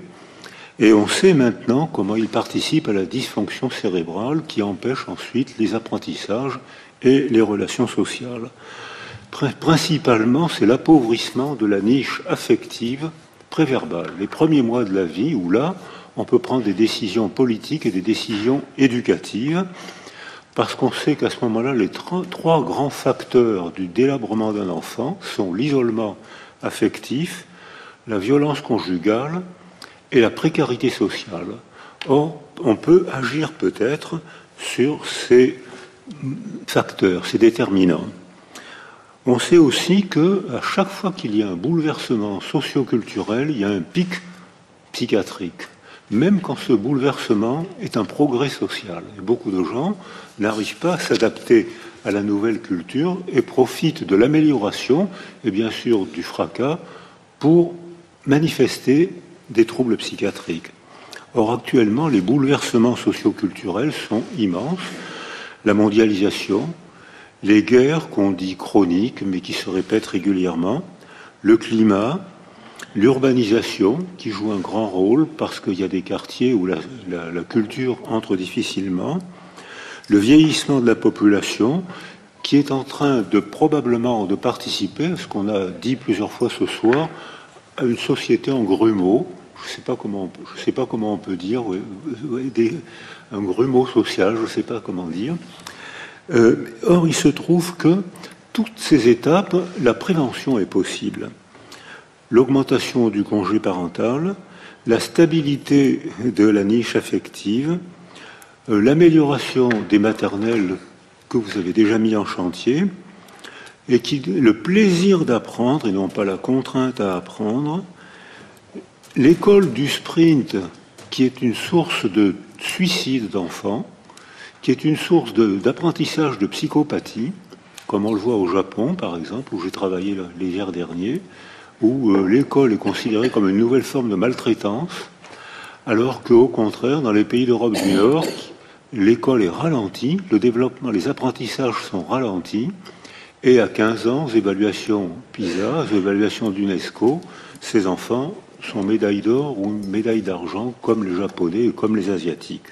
et on sait maintenant comment ils participent à la dysfonction cérébrale qui empêche ensuite les apprentissages et les relations sociales. Principalement, c'est l'appauvrissement de la niche affective préverbale. Les premiers mois de la vie, où là, on peut prendre des décisions politiques et des décisions éducatives, parce qu'on sait qu'à ce moment-là, les trois grands facteurs du délabrement d'un enfant sont l'isolement affectif, la violence conjugale et la précarité sociale. Or, on peut agir peut-être sur ces facteurs, ces déterminants. On sait aussi que à chaque fois qu'il y a un bouleversement socio-culturel, il y a un pic psychiatrique même quand ce bouleversement est un progrès social. beaucoup de gens n'arrivent pas à s'adapter à la nouvelle culture et profitent de l'amélioration et bien sûr du fracas pour manifester des troubles psychiatriques. Or actuellement, les bouleversements socioculturels sont immenses. La mondialisation, les guerres qu'on dit chroniques mais qui se répètent régulièrement, le climat, L'urbanisation, qui joue un grand rôle parce qu'il y a des quartiers où la, culture entre difficilement. Le vieillissement de la population, qui est en train de probablement de participer à ce qu'on a dit plusieurs fois ce soir, à une société en grumeaux. Je ne sais pas comment, je sais pas comment on peut dire, un grumeau social, je ne sais pas comment dire. Euh, or, il se trouve que toutes ces étapes, la prévention est possible. L'augmentation du congé parental, la stabilité de la niche affective, euh, l'amélioration des maternelles que vous avez déjà mis en chantier, et qui, le plaisir d'apprendre et non pas la contrainte à apprendre, l'école du sprint qui est une source de suicide d'enfants, qui est une source d'apprentissage de, psychopathie, comme on le voit au Japon par exemple, où j'ai travaillé l'hiver dernier, où euh, l'école est considérée comme une nouvelle forme de maltraitance, alors qu'au contraire, dans les pays d'Europe du Nord, l'école est ralentie, le développement, les apprentissages sont ralentis, et à 15 ans, aux évaluations PISA, aux évaluations d'UNESCO, ces enfants sont médailles d'or ou médailles d'argent, comme les Japonais et comme les Asiatiques.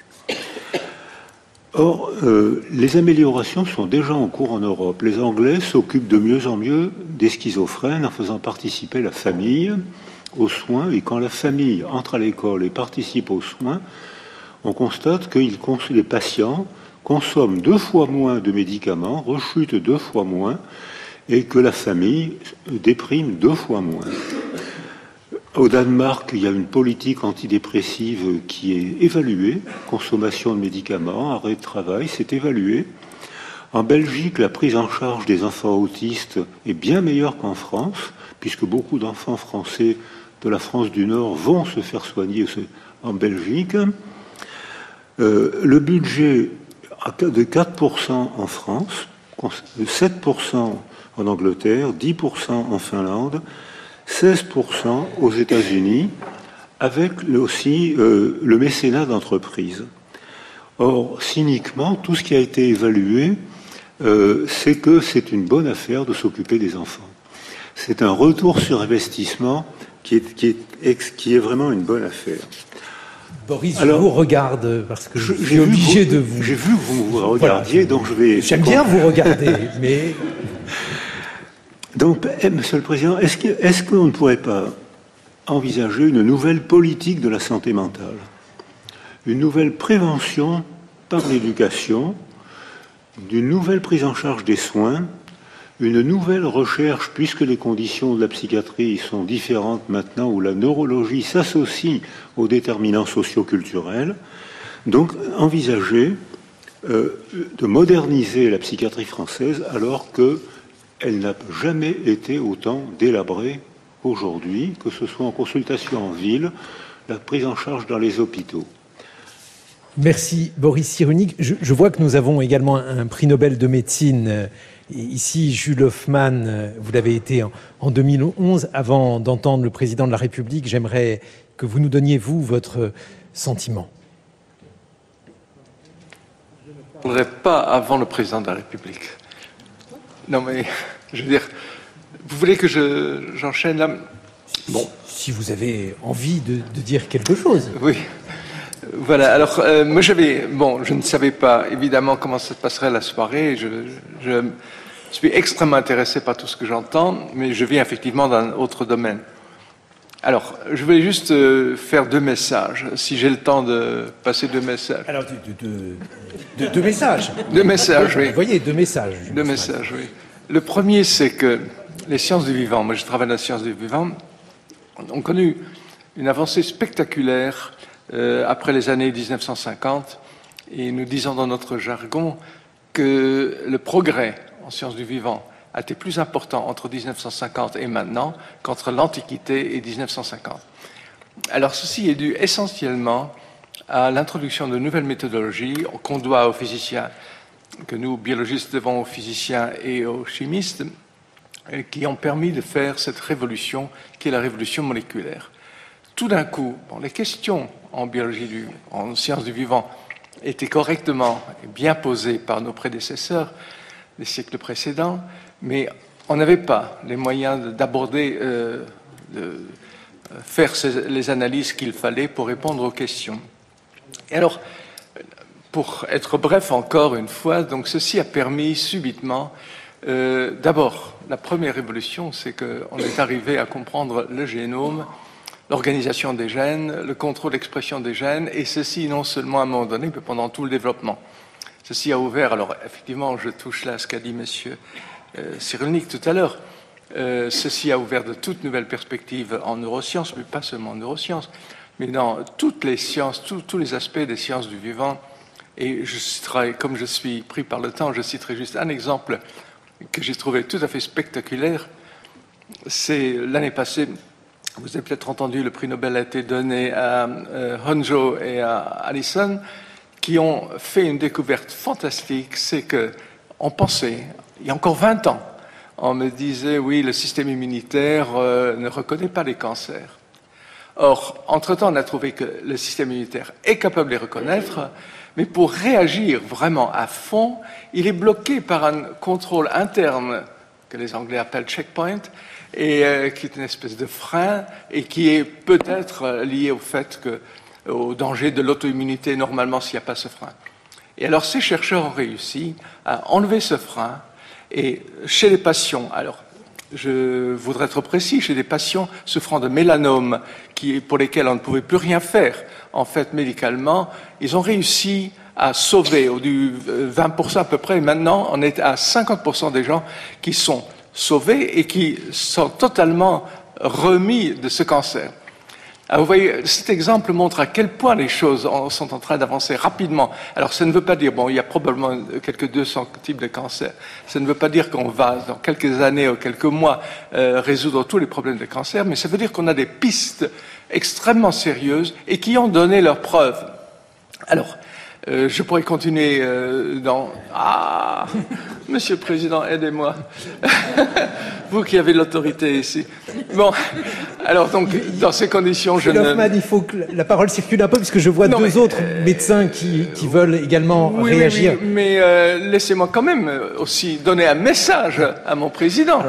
Or, euh, les améliorations sont déjà en cours en Europe. Les Anglais s'occupent de mieux en mieux des schizophrènes en faisant participer la famille aux soins. Et quand la famille entre à l'école et participe aux soins, on constate que les patients consomme deux fois moins de médicaments, rechute deux fois moins, et que la famille déprime deux fois moins. Au Danemark, il y a une politique antidépressive qui est évaluée, consommation de médicaments, arrêt de travail, c'est évalué. En Belgique, la prise en charge des enfants autistes est bien meilleure qu'en France, puisque beaucoup d'enfants français de la France du Nord vont se faire soigner en Belgique. Euh, le budget de 4% en France, 7% en Angleterre, 10% en Finlande, 16% aux États-Unis, avec aussi euh, le mécénat d'entreprise. Or, cyniquement, tout ce qui a été évalué, euh, c'est que c'est une bonne affaire de s'occuper des enfants. C'est un retour sur investissement qui est, qui est, qui est vraiment une bonne affaire. Boris, je vous regarde parce que je, suis obligé de vous. J'ai vu que vous me regardiez, donc je vais. J'aime bien vous regarder, mais. Donc, eh, Monsieur le Président, est-ce qu'on ne pourrait pas envisager une nouvelle politique de la santé mentale? Une nouvelle prévention par l'éducation, d'une nouvelle prise en charge des soins, une nouvelle recherche, puisque les conditions de la psychiatrie sont différentes maintenant, où la neurologie s'associe aux déterminants socioculturels. Donc, envisager euh, de moderniser la psychiatrie française alors qu'elle n'a jamais été autant délabrée aujourd'hui, que ce soit en consultation en ville, la prise en charge dans les hôpitaux. Merci Boris Cyrulnik. Je, je, vois que nous avons également un prix Nobel de médecine ici, Jules Hoffman, euh, vous l'avez été en, 2011. Avant d'entendre le président de la République, j'aimerais que vous nous donniez, vous, votre sentiment. Je ne parlerai pas avant le président de la République. Non, mais je veux dire, vous voulez que j'enchaîne là? Bon. Si vous avez envie de, dire quelque chose. Oui. Voilà, alors euh, moi j'avais, bon, je ne savais pas évidemment comment ça se passerait la soirée, je, je, suis extrêmement intéressé par tout ce que j'entends, mais je viens effectivement d'un autre domaine. Alors, je voulais juste euh, faire deux messages, si j'ai le temps de passer deux messages. Alors, deux, messages Deux messages, oui. Vous voyez, deux messages. Deux messages, oui. Le premier, c'est que les sciences du vivant, moi je travaille dans les sciences du vivant, ont connu une avancée spectaculaire euh, après les années 1950, et nous disons dans notre jargon que le progrès en sciences du vivant a été plus important entre 1950 et maintenant qu'entre l'Antiquité et 1950. Alors ceci est dû essentiellement à l'introduction de nouvelles méthodologies qu'on doit aux physiciens, que nous, biologistes, devons aux physiciens et aux chimistes, qui ont permis de faire cette révolution qui est la révolution moléculaire tout d'un coup, les questions en biologie, en sciences du vivant étaient correctement et bien posées par nos prédécesseurs des siècles précédents, mais on n'avait pas les moyens d'aborder, euh, de euh, faire les analyses qu'il fallait pour répondre aux questions. Et alors, pour être bref encore une fois, donc ceci a permis subitement Euh, d'abord, la première révolution, c'est qu'on est arrivé à comprendre le génome, l'organisation des gènes, le contrôle d'expression des gènes, et ceci non seulement à un moment donné, mais pendant tout le développement. Ceci a ouvert, alors effectivement, je touche là ce qu'a dit Monsieur euh, Cyrulnik tout à l'heure, euh, ceci a ouvert de toutes nouvelles perspectives en neurosciences, mais pas seulement en neurosciences, mais dans toutes les sciences, tous les aspects des sciences du vivant. Et je citerai, comme je suis pris par le temps, je citerai juste un exemple que j'ai trouvé tout à fait spectaculaire. C'est l'année passée, vous avez peut-être entendu, le prix Nobel a été donné à euh, Honjo et à Allison, qui ont fait une découverte fantastique. C'est que on pensait, il y a encore 20 ans, on me disait oui, le système immunitaire euh, ne reconnaît pas les cancers. Or, entre-temps, on a trouvé que le système immunitaire est capable de les reconnaître, mais pour réagir vraiment à fond, il est bloqué par un contrôle interne que les Anglais appellent checkpoint, et euh, qui est une espèce de frein, et qui est peut-être lié au fait que, au danger de l'auto-immunité normalement s'il n'y a pas ce frein. Et alors ces chercheurs ont réussi à enlever ce frein, et chez les patients, alors je voudrais être précis, chez des patients souffrant de mélanome, qui, pour lesquels on ne pouvait plus rien faire, en fait, médicalement, ils ont réussi à sauver, au du 20% à peu près, maintenant on est à 50% des gens qui sont sauvés et qui sont totalement remis de ce cancer. Alors vous voyez, cet exemple montre à quel point les choses sont en train d'avancer rapidement. Alors ça ne veut pas dire, bon, il y a probablement quelques 200 types de cancers. Ça ne veut pas dire qu'on va, dans quelques années ou quelques mois, euh, résoudre tous les problèmes de cancer, mais ça veut dire qu'on a des pistes extrêmement sérieuses et qui ont donné leurs preuves. Alors, euh, je pourrais continuer euh, dans... Ah, Monsieur le Président, aidez-moi. Vous qui avez l'autorité ici. Bon, alors donc, dans ces conditions, je ne... il faut que la parole circule un peu, puisque je vois deux autres médecins qui, qui, veulent également réagir. Oui, mais euh, laissez-moi quand même aussi donner un message à mon Président.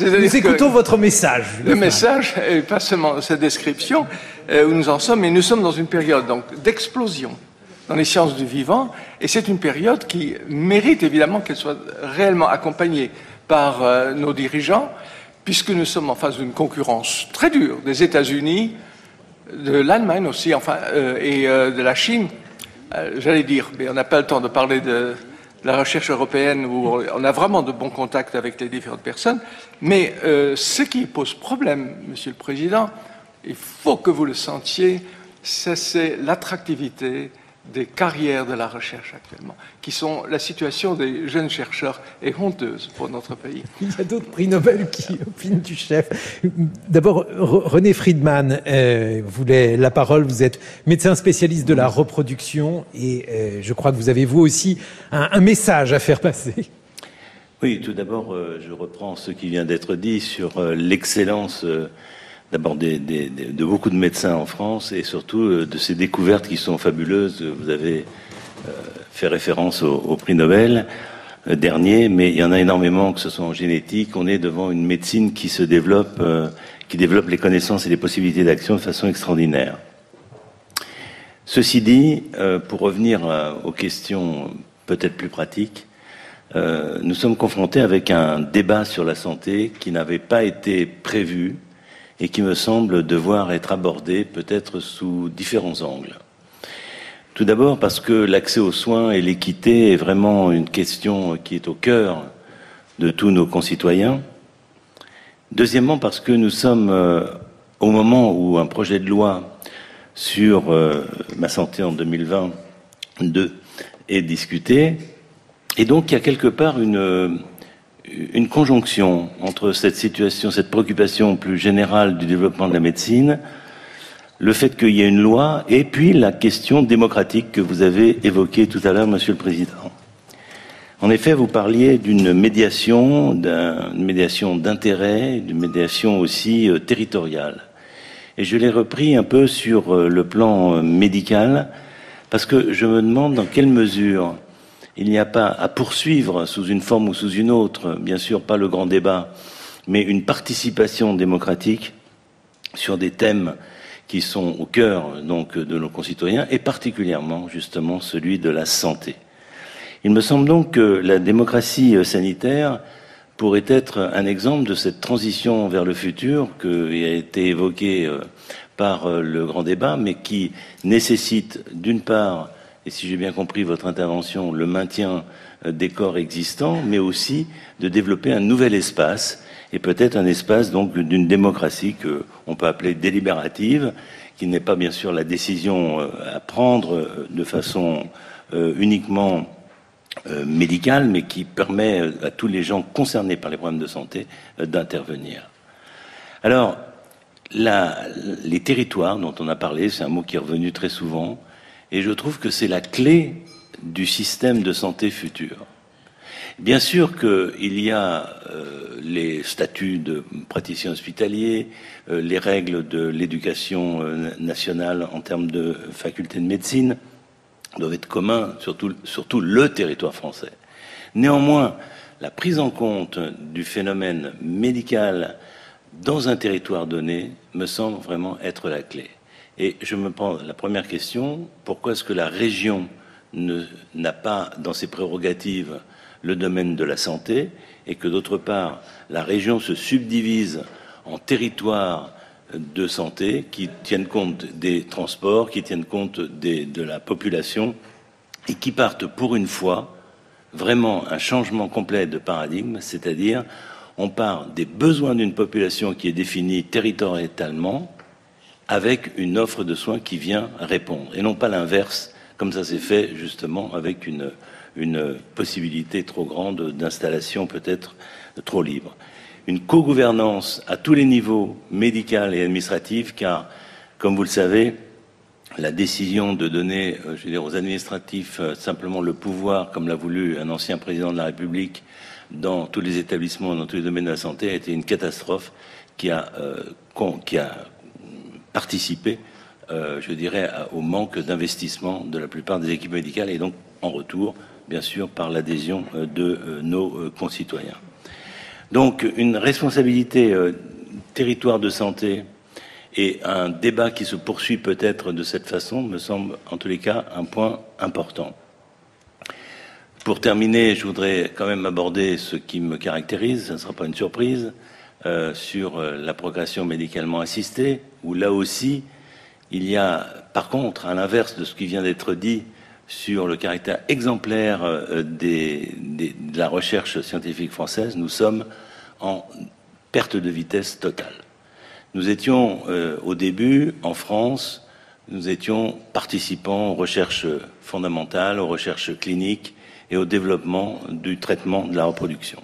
Nous écoutons votre message. Le message, et pas seulement cette description, où nous en sommes, mais nous sommes dans une période d'explosion dans les sciences du vivant, et c'est une période qui mérite évidemment qu'elle soit réellement accompagnée par euh, nos dirigeants, puisque nous sommes en face d'une concurrence très dure des États-Unis, de l'Allemagne aussi, enfin, euh, et euh, de la Chine. J'allais dire, mais on n'a pas le temps de parler de, la recherche européenne où on a vraiment de bons contacts avec les différentes personnes. Mais ce qui pose problème, Monsieur le Président, il faut que vous le sentiez, c'est l'attractivité des carrières de la recherche actuellement, qui sont la situation des jeunes chercheurs est honteuse pour notre pays. Il y a d'autres prix Nobel qui opinent du chef. D'abord, René Friedman euh, voulait la parole. Vous êtes médecin spécialiste de la reproduction et euh, je crois que vous avez vous aussi un, message à faire passer. Oui, tout d'abord, euh, je reprends ce qui vient d'être dit sur euh, l'excellence d'abord de beaucoup de médecins en France et surtout euh, de ces découvertes qui sont fabuleuses. Vous avez euh, fait référence au, prix Nobel euh, dernier, mais il y en a énormément, que ce soit en génétique. On est devant une médecine qui se développe, qui développe les connaissances et les possibilités d'action de façon extraordinaire. Ceci dit, pour revenir aux questions peut-être plus pratiques, nous sommes confrontés avec un débat sur la santé qui n'avait pas été prévu et qui me semble devoir être abordé peut-être sous différents angles. Tout d'abord parce que l'accès aux soins et l'équité est vraiment une question qui est au cœur de tous nos concitoyens. Deuxièmement parce que nous sommes euh, au moment où un projet de loi sur euh, ma santé en 2022 est discuté, et donc il y a quelque part une, une conjonction entre cette situation, cette préoccupation plus générale du développement de la médecine, le fait qu'il y ait une loi, et puis la question démocratique que vous avez évoquée tout à l'heure, Monsieur le Président. En effet, vous parliez d'une médiation, d'une médiation d'intérêt, d'une médiation aussi euh, territoriale. Et je l'ai repris un peu sur euh, le plan euh, médical, parce que je me demande dans quelle mesure il n'y a pas à poursuivre sous une forme ou sous une autre, bien sûr pas le grand débat, mais une participation démocratique sur des thèmes qui sont au cœur de nos concitoyens et particulièrement justement celui de la santé. Il me semble donc que la démocratie sanitaire pourrait être un exemple de cette transition vers le futur qui a été évoquée euh, par euh, le grand débat, mais qui nécessite d'une part, et si j'ai bien compris votre intervention, le maintien euh, des corps existants, mais aussi de développer un nouvel espace, et peut-être un espace donc d'une démocratie que on peut appeler délibérative, qui n'est pas bien sûr la décision à prendre de façon uniquement euh, médicale, mais qui permet euh, à tous les gens concernés par les problèmes de santé euh, d'intervenir. Alors, les territoires dont on a parlé, c'est un mot qui est revenu très souvent, et je trouve que c'est la clé du système de santé futur. Bien sûr qu'il y a les statuts de praticiens hospitaliers, les règles de l'éducation nationale en termes de faculté de médecine, doivent être communs sur tout, le territoire français. Néanmoins, la prise en compte du phénomène médical dans un territoire donné me semble vraiment être la clé. Et je me prends la première question, pourquoi est-ce que la région n'a pas dans ses prérogatives le domaine de la santé et que d'autre part la région se subdivise en territoires de santé qui tiennent compte des transports, qui tiennent compte de la population et qui partent pour une fois vraiment un changement complet de paradigme, c'est-à-dire on part des besoins d'une population qui est définie territorialement avec une offre de soins qui vient répondre et non pas l'inverse comme ça s'est fait justement avec une, une possibilité trop grande d'installation peut-être trop libre. Une co-gouvernance à tous les niveaux, médical et administratif, car, comme vous le savez, la décision de donner, euh, je veux dire, aux administratifs euh, simplement le pouvoir, comme l'a voulu un ancien président de la République, dans tous les établissements, dans tous les domaines de la santé, a été une catastrophe qui a, euh, qui a participé, je dirais, au manque d'investissement de la plupart des équipes médicales et donc, en retour, bien sûr, par l'adhésion de nos concitoyens. Donc une responsabilité euh, territoire de santé et un débat qui se poursuit peut-être de cette façon me semble en tous les cas un point important. Pour terminer, je voudrais quand même aborder ce qui me caractérise, ce ne sera pas une surprise, euh, sur euh, la progression médicalement assistée, où là aussi, il y a, par contre, à l'inverse de ce qui vient d'être dit, sur le caractère exemplaire euh, de la recherche scientifique française, nous sommes en perte de vitesse totale. Nous étions euh, au début en France, nous étions participants aux recherches fondamentales, aux recherches cliniques et au développement du traitement de la reproduction.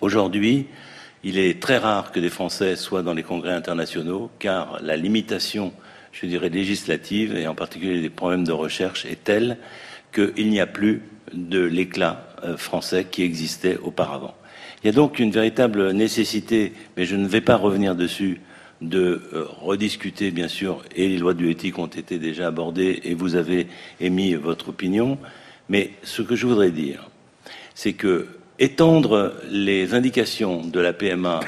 Aujourd'hui, il est très rare que des Français soient dans les congrès internationaux car la limitation je dirais, législative, et en particulier des problèmes de recherche, est telle qu'il n'y a plus de l'éclat euh, français qui existait auparavant. Il y a donc une véritable nécessité, mais je ne vais pas revenir dessus, de euh, rediscuter, bien sûr, et les lois de bioéthique ont été déjà abordées, et vous avez émis votre opinion, mais ce que je voudrais dire, c'est que étendre les indications de la PMA,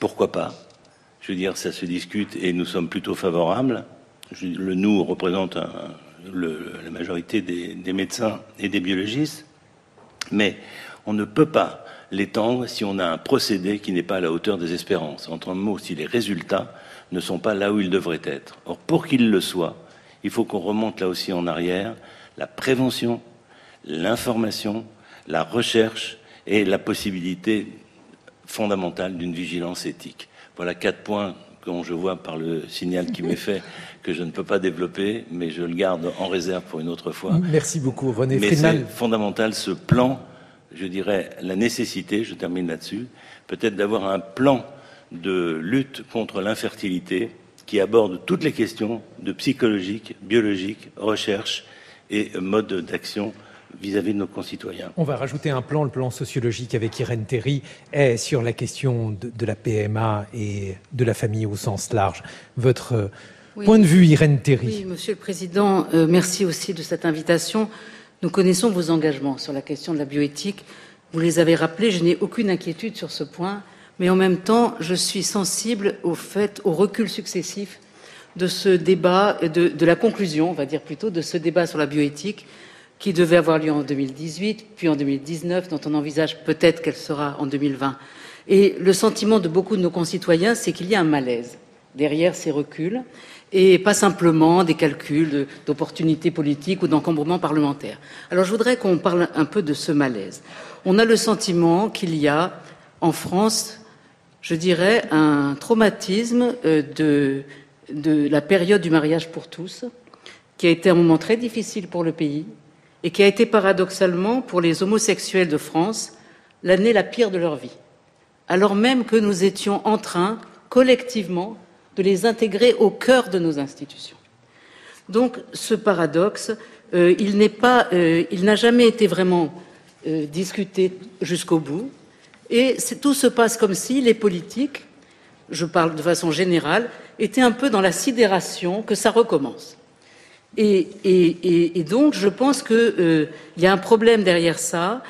pourquoi pas? Je veux dire, ça se discute et nous sommes plutôt favorables le nous représente la majorité des, médecins et des biologistes, mais on ne peut pas l'étendre si on a un procédé qui n'est pas à la hauteur des espérances. Entre mots, si les résultats ne sont pas là où ils devraient être. Or, pour qu'ils le soient, il faut qu'on remonte là aussi en arrière la prévention, l'information, la recherche et la possibilité fondamentale d'une vigilance éthique. Voilà quatre points dont je vois par le signal qui m'est fait que je ne peux pas développer, mais je le garde en réserve pour une autre fois. Merci beaucoup, René Mais c'est fondamental, ce plan, je dirais, la nécessité, je termine là-dessus, peut-être d'avoir un plan de lutte contre l'infertilité qui aborde toutes les questions de psychologique, biologique, recherche et mode d'action vis-à-vis de nos concitoyens. On va rajouter un plan, le plan sociologique avec Irène Terry, est sur la question de, de, la PMA et de la famille au sens large. Votre Point de vue, Irène Terry. Oui, Monsieur le Président, euh, merci aussi de cette invitation. Nous connaissons vos engagements sur la question de la bioéthique. Vous les avez rappelés, je n'ai aucune inquiétude sur ce point, mais en même temps, je suis sensible au fait, au recul successif de ce débat, de, de la conclusion, on va dire plutôt, de ce débat sur la bioéthique, qui devait avoir lieu en 2018, puis en 2019, dont on envisage peut-être qu'elle sera en 2020. Et le sentiment de beaucoup de nos concitoyens, c'est qu'il y a un malaise derrière ces reculs, et pas simplement des calculs d'opportunités politiques ou d'encombrement parlementaire. Alors je voudrais qu'on parle un peu de ce malaise. On a le sentiment qu'il y a en France, je dirais, un traumatisme euh, de, de la période du mariage pour tous, qui a été un moment très difficile pour le pays et qui a été paradoxalement pour les homosexuels de France l'année la pire de leur vie, alors même que nous étions en train, collectivement, de les intégrer au cœur de nos institutions. Donc ce paradoxe, euh, euh, il n'a jamais été vraiment euh, discuté jusqu'au bout, et tout se passe comme si les politiques, je parle de façon générale, étaient un peu dans la sidération que ça recommence. Et, donc je pense qu'il y a un problème derrière ça,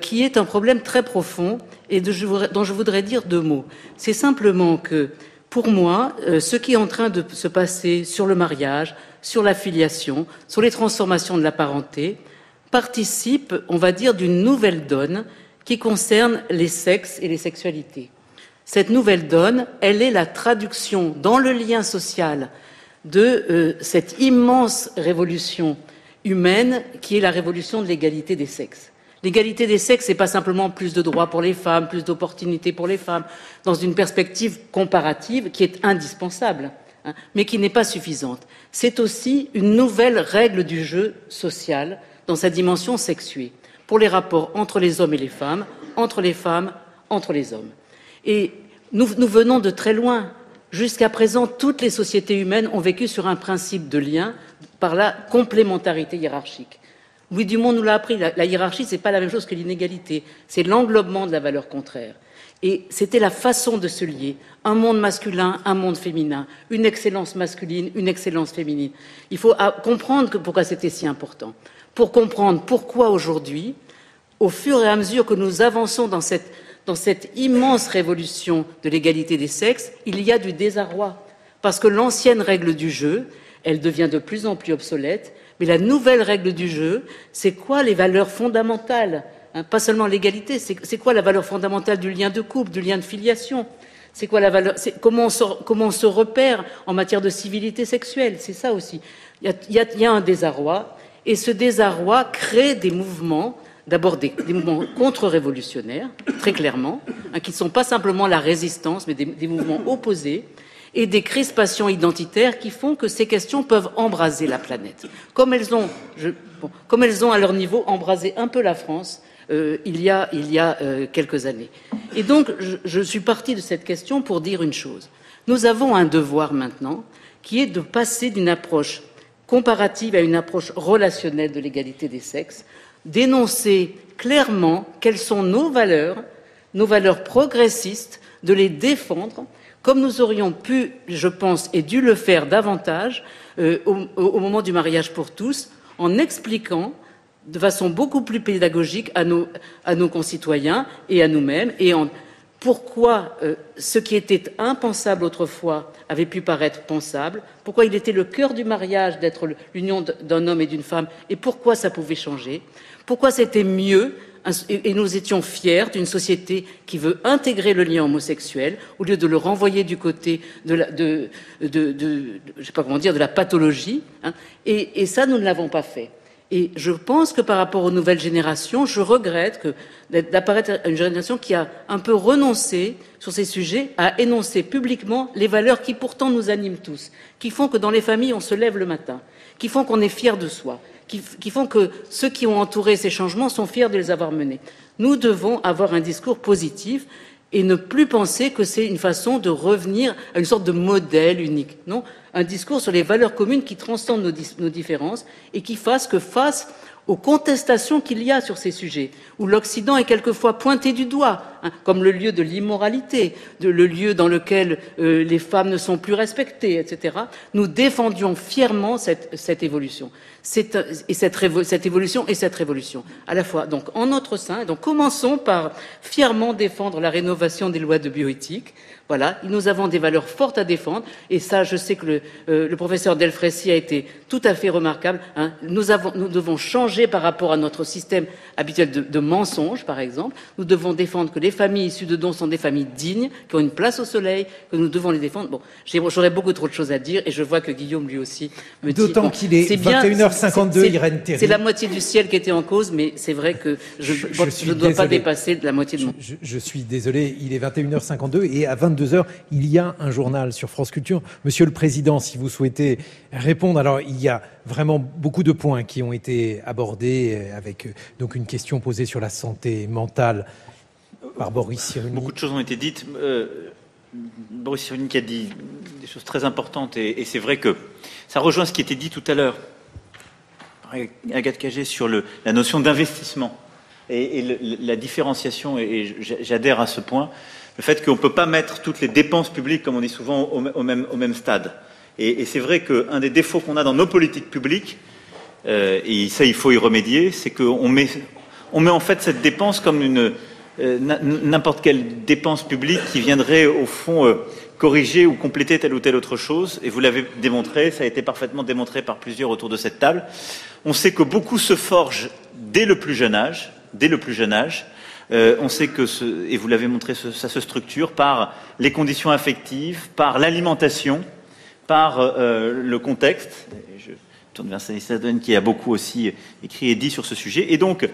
qui est un problème très profond et dont je voudrais dire deux mots. C'est simplement que pour moi, euh, ce qui est en train de se passer sur le mariage, sur la filiation, sur les transformations de la parenté, participe, on va dire, d'une nouvelle donne qui concerne les sexes et les sexualités. Cette nouvelle donne, elle est la traduction dans le lien social de euh, cette immense révolution humaine qui est la révolution de l'égalité des sexes. L'égalité des sexes, n'est pas simplement plus de droits pour les femmes, plus d'opportunités pour les femmes, dans une perspective comparative qui est indispensable, hein, mais qui n'est pas suffisante. C'est aussi une nouvelle règle du jeu social dans sa dimension sexuée, pour les rapports entre les hommes et les femmes, entre les femmes, entre les hommes. Et nous, nous venons de très loin. Jusqu'à présent, toutes les sociétés humaines ont vécu sur un principe de lien par la complémentarité hiérarchique. Louis Dumont nous l'a appris, la, hiérarchie, ce n'est pas la même chose que l'inégalité, c'est l'englobement de la valeur contraire. Et c'était la façon de se lier, un monde masculin, un monde féminin, une excellence masculine, une excellence féminine. Il faut comprendre pourquoi c'était si important, pour comprendre pourquoi aujourd'hui, au fur et à mesure que nous avançons dans cette, dans cette immense révolution de l'égalité des sexes, il y a du désarroi, parce que l'ancienne règle du jeu, elle devient de plus en plus obsolète, mais la nouvelle règle du jeu, c'est quoi les valeurs fondamentales hein, Pas seulement l'égalité, c'est quoi la valeur fondamentale du lien de couple, du lien de filiation? C'est quoi la valeur comment on, comment on se repère en matière de civilité sexuelle? C'est ça aussi. Il y, a, un désarroi, et ce désarroi crée des mouvements d'abord des, mouvements contre-révolutionnaires, très clairement, hein, qui ne sont pas simplement la résistance, mais des, mouvements opposés, et des crispations identitaires qui font que ces questions peuvent embraser la planète. Comme elles ont, comme elles ont à leur niveau embrasé un peu la France euh, il y a, euh, quelques années. Et donc, je, je suis partie de cette question pour dire une chose. Nous avons un devoir maintenant qui est de passer d'une approche comparative à une approche relationnelle de l'égalité des sexes, d'énoncer clairement quelles sont nos valeurs, nos valeurs progressistes, de les défendre comme nous aurions pu, je pense, et dû le faire davantage euh, au, moment du mariage pour tous, en expliquant de façon beaucoup plus pédagogique à nos, concitoyens et à nous-mêmes, et en pourquoi euh, ce qui était impensable autrefois avait pu paraître pensable, pourquoi il était le cœur du mariage d'être l'union d'un homme et d'une femme, et pourquoi ça pouvait changer, pourquoi c'était mieux et nous étions fiers d'une société qui veut intégrer le lien homosexuel au lieu de le renvoyer du côté de la, sais pas comment dire, de la pathologie. Hein. et, et, ça, nous ne l'avons pas fait. Et je pense que par rapport aux nouvelles générations, je regrette que d'apparaître une génération qui a un peu renoncé sur ces sujets à énoncer publiquement les valeurs qui pourtant nous animent tous, qui font que dans les familles on se lève le matin, qui font qu'on est fier de soi, qui, font que ceux qui ont entouré ces changements sont fiers de les avoir menés. Nous devons avoir un discours positif et ne plus penser que c'est une façon de revenir à une sorte de modèle unique. Non, un discours sur les valeurs communes qui transcendent nos, différences et qui fasse que face aux contestations qu'il y a sur ces sujets, où l'Occident est quelquefois pointé du doigt comme le lieu de l'immoralité, le lieu dans lequel euh, les femmes ne sont plus respectées, etc. Nous défendions fièrement cette, évolution cette, et cette, évolution et cette révolution à la fois donc en notre sein. Donc commençons par fièrement défendre la rénovation des lois de bioéthique, voilà, nous avons des valeurs fortes à défendre, et ça, je sais que le, euh, professeur Delfrécy a été tout à fait remarquable. Hein. Nous, avons, nous, devons changer par rapport à notre système habituel de, de mensonges, par exemple. Nous devons défendre que les familles issues de dons sont des familles dignes, qui ont une place au soleil, que nous devons les défendre. Bon, j'aurais beaucoup trop de choses à dire, et je vois que Guillaume, lui aussi, me dit... D'autant qu'il est, 21h52, Irène Théry. C'est la moitié du ciel qui était en cause, mais c'est vrai que je ne dois pas dépasser de la moitié de mon... Je, je, suis désolé, il est 21h52, et à 22 22 heures, il y a un journal sur France Culture. Monsieur le Président, si vous souhaitez répondre, alors il y a vraiment beaucoup de points qui ont été abordés euh, avec euh, donc une question posée sur la santé mentale par Boris Cyrulnik. Beaucoup de choses ont été dites. Euh, Boris Cyrulnik a dit des choses très importantes et, c'est vrai que ça rejoint ce qui était dit tout à l'heure. Agathe Cagé sur la notion d'investissement et, la différenciation, et, j'adhère à ce point le fait qu'on ne peut pas mettre toutes les dépenses publiques, comme on dit souvent, au, même, stade. Et, c'est vrai qu'un des défauts qu'on a dans nos politiques publiques, euh, et ça il faut y remédier, c'est qu'on met, on met en fait cette dépense comme une n'importe quelle dépense publique qui viendrait au fond euh, corriger ou compléter telle ou telle autre chose. Et vous l'avez démontré, ça a été parfaitement démontré par plusieurs autour de cette table. On sait que beaucoup se forgent dès le plus jeune âge, dès le plus jeune âge. Euh, on sait que, ce, et vous l'avez montré, ça se structure par les conditions affectives, par l'alimentation, par euh, le contexte. Je tourne vers Stanislas qui a beaucoup aussi écrit et dit sur ce sujet. Et donc,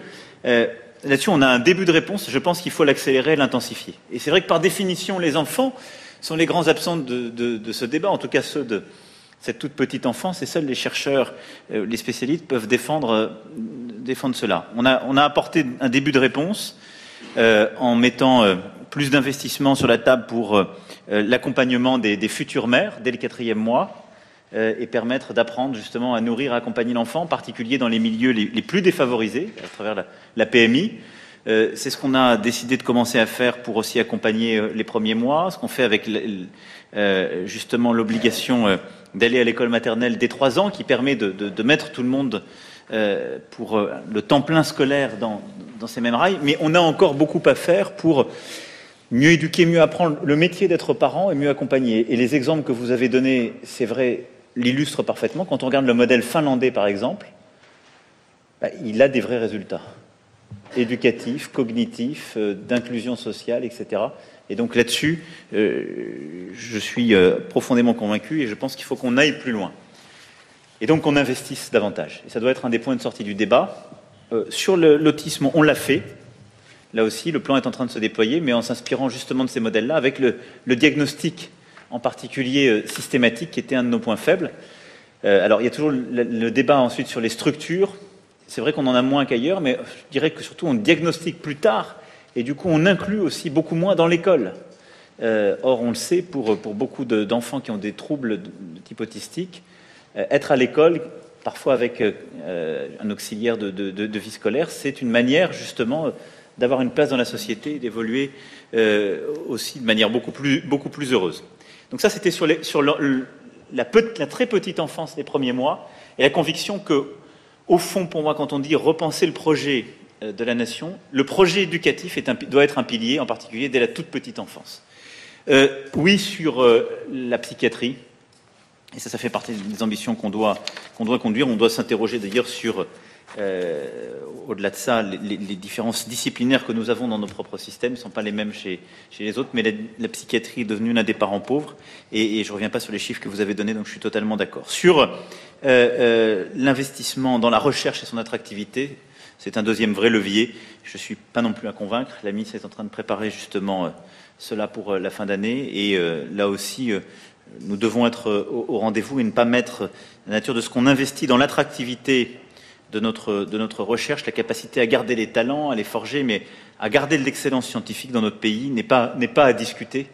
euh, là-dessus, on a un début de réponse. Je pense qu'il faut l'accélérer, l'intensifier. Et c'est vrai que par définition, les enfants sont les grands absents de, ce débat, en tout cas ceux de cette toute petite enfance, et seuls les chercheurs, euh, les spécialistes peuvent défendre, euh, cela. On a, apporté un début de réponse euh, en mettant plus d'investissements sur la table pour l'accompagnement des, des, futures mères dès le quatrième mois et permettre d'apprendre justement à nourrir, à accompagner l'enfant, en particulier dans les milieux les, plus défavorisés, à travers la, PMI. Euh, c'est ce qu'on a décidé de commencer à faire pour aussi accompagner euh, les premiers mois, ce qu'on fait avec euh, justement l'obligation d'aller à l'école maternelle dès trois ans, qui permet de, mettre tout le monde pour le temps plein scolaire dans ces mêmes rails, mais on a encore beaucoup à faire pour mieux éduquer, mieux apprendre le métier d'être parent et mieux accompagner. Et les exemples que vous avez donnés, c'est vrai, l'illustrent parfaitement. Quand on regarde le modèle finlandais, par exemple, bah, il a des vrais résultats éducatifs, cognitifs, euh, d'inclusion sociale, etc. Et donc là-dessus, euh, je suis euh, profondément convaincu et je pense qu'il faut qu'on aille plus loin. Et donc qu'on investisse davantage. Et ça doit être un des points de sortie du débat. Sur l'autisme, on l'a fait. Là aussi, le plan est en train de se déployer, mais en s'inspirant justement de ces modèles-là, avec le, diagnostic en particulier euh, systématique, qui était un de nos points faibles. Euh, alors, il y a toujours le, débat ensuite sur les structures. C'est vrai qu'on en a moins qu'ailleurs, mais je dirais que surtout on diagnostique plus tard, et du coup on inclut aussi beaucoup moins dans l'école. Euh, or, on le sait, pour, beaucoup d'enfants qui ont des troubles de, type autistique, être à l'école parfois avec un auxiliaire de, vie scolaire, c'est une manière justement d'avoir une place dans la société et d'évoluer aussi de manière beaucoup plus heureuse. Donc ça, c'était sur, la, très petite enfance des premiers mois et la conviction que, au fond, pour moi, quand on dit repenser le projet euh, de la nation, le projet éducatif doit être un pilier, en particulier dès la toute petite enfance. Euh, oui, sur euh, la psychiatrie, et ça, ça fait partie des ambitions qu'on doit conduire. On doit s'interroger d'ailleurs sur, euh, au-delà de ça, les, différences disciplinaires que nous avons dans nos propres systèmes ne sont pas les mêmes chez, les autres, mais la, psychiatrie est devenue l'un des parents pauvres. Et, je ne reviens pas sur les chiffres que vous avez donnés, donc je suis totalement d'accord. Sur euh, euh, l'investissement dans la recherche et son attractivité, c'est un deuxième vrai levier. Je ne suis pas non plus à convaincre. La MIS est en train de préparer justement cela pour la fin d'année. Et là aussi, nous devons être au rendez-vous et ne pas mettre la nature de ce qu'on investit dans l'attractivité de notre, recherche, la capacité à garder les talents, à les forger, mais à garder de l'excellence scientifique dans notre pays n'est pas, à discuter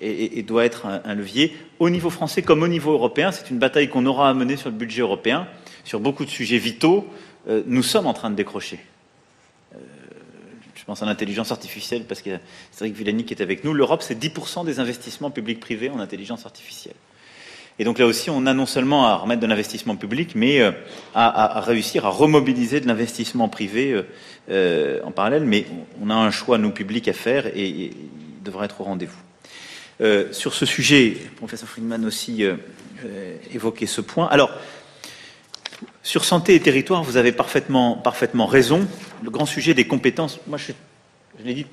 et, doit être un, levier. Au niveau français comme au niveau européen, c'est une bataille qu'on aura à mener sur le budget européen, sur beaucoup de sujets vitaux. Euh, nous sommes en train de décrocher. Euh, pense en intelligence artificielle, parce que Cédric Villani qui est avec nous. L'Europe, c'est 10% des investissements publics-privés en intelligence artificielle. Et donc là aussi, on a non seulement à remettre de l'investissement public, mais euh, à, réussir à remobiliser de l'investissement privé euh, euh, en parallèle. Mais on a un choix, nous, publics, à faire et, il devrait être au rendez-vous. sur ce sujet, le professeur Friedman aussi évoqué ce point. Alors, sur santé et territoire, vous avez parfaitement, parfaitement raison. Le grand sujet des compétences, moi je, je l'ai dit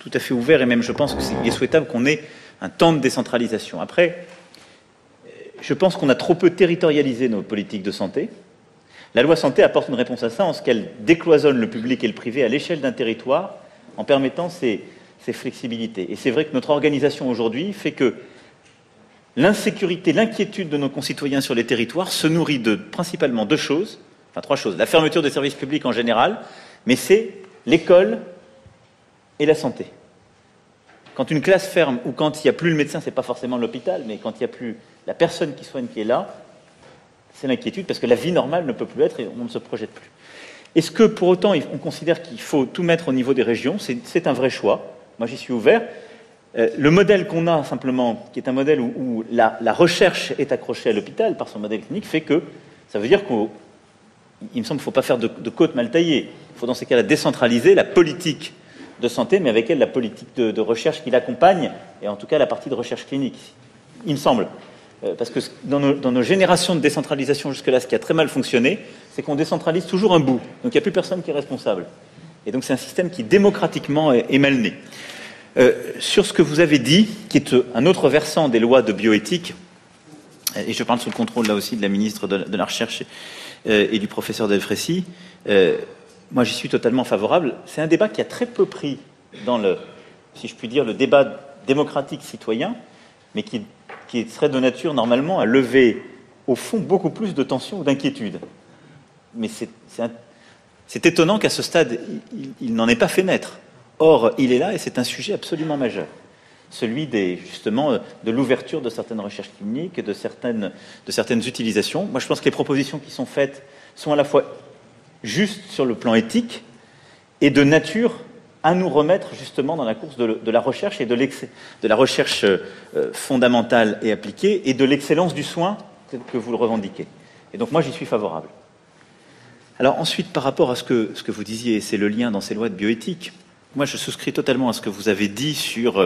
tout à fait ouvert et même je pense qu'il est souhaitable qu'on ait un temps de décentralisation. Après, je pense qu'on a trop peu territorialisé nos politiques de santé. La loi santé apporte une réponse à ça en ce qu'elle décloisonne le public et le privé à l'échelle d'un territoire en permettant ces, flexibilités. Et c'est vrai que notre organisation aujourd'hui fait que l'insécurité, l'inquiétude de nos concitoyens sur les territoires se nourrit de principalement deux choses, enfin trois choses. La fermeture des services publics en général, mais c'est l'école et la santé. Quand une classe ferme ou quand il n'y a plus le médecin, c'est pas forcément l'hôpital, mais quand il n'y a plus la personne qui soigne qui est là, c'est l'inquiétude parce que la vie normale ne peut plus être et on ne se projette plus. Est-ce que pour autant on considère qu'il faut tout mettre au niveau des régions? C'est un vrai choix. Moi j'y suis ouvert. Euh, le modèle qu'on a simplement, qui est un modèle où, la, recherche est accrochée à l'hôpital par son modèle clinique, fait que ça veut dire qu'il me semble qu'il ne faut pas faire de, de côte mal taillée. Il faut dans ces cas-là décentraliser la politique de santé, mais avec elle la politique de, de recherche qui l'accompagne, et en tout cas la partie de recherche clinique. Il me semble. Euh, parce que dans nos, générations de décentralisation jusque-là, ce qui a très mal fonctionné, c'est qu'on décentralise toujours un bout. Donc il n'y a plus personne qui est responsable. Et donc c'est un système qui démocratiquement est, mal né. Euh, sur ce que vous avez dit, qui est un autre versant des lois de bioéthique, et je parle sous le contrôle là aussi de la ministre de, la Recherche euh, et du professeur Delfrécy, moi j'y suis totalement favorable. C'est un débat qui a très peu pris dans le, si je puis dire, le débat démocratique citoyen, mais qui qui serait de nature normalement à lever au fond beaucoup plus de tension ou d'inquiétude. Mais c'est étonnant qu'à ce stade, il, n'en ait pas fait naître. Or, il est là et c'est un sujet absolument majeur. Celui des, justement de l'ouverture de certaines recherches cliniques, de de certaines utilisations. Moi, je pense que les propositions qui sont faites sont à la fois justes sur le plan éthique et de nature à nous remettre justement dans la course de, la recherche et de, de la recherche euh, fondamentale et appliquée et de l'excellence du soin que vous le revendiquez. Et donc moi j'y suis favorable. Alors ensuite par rapport à ce que, ce que vous disiez, c'est le lien dans ces lois de bioéthique, moi je souscris totalement à ce que vous avez dit sur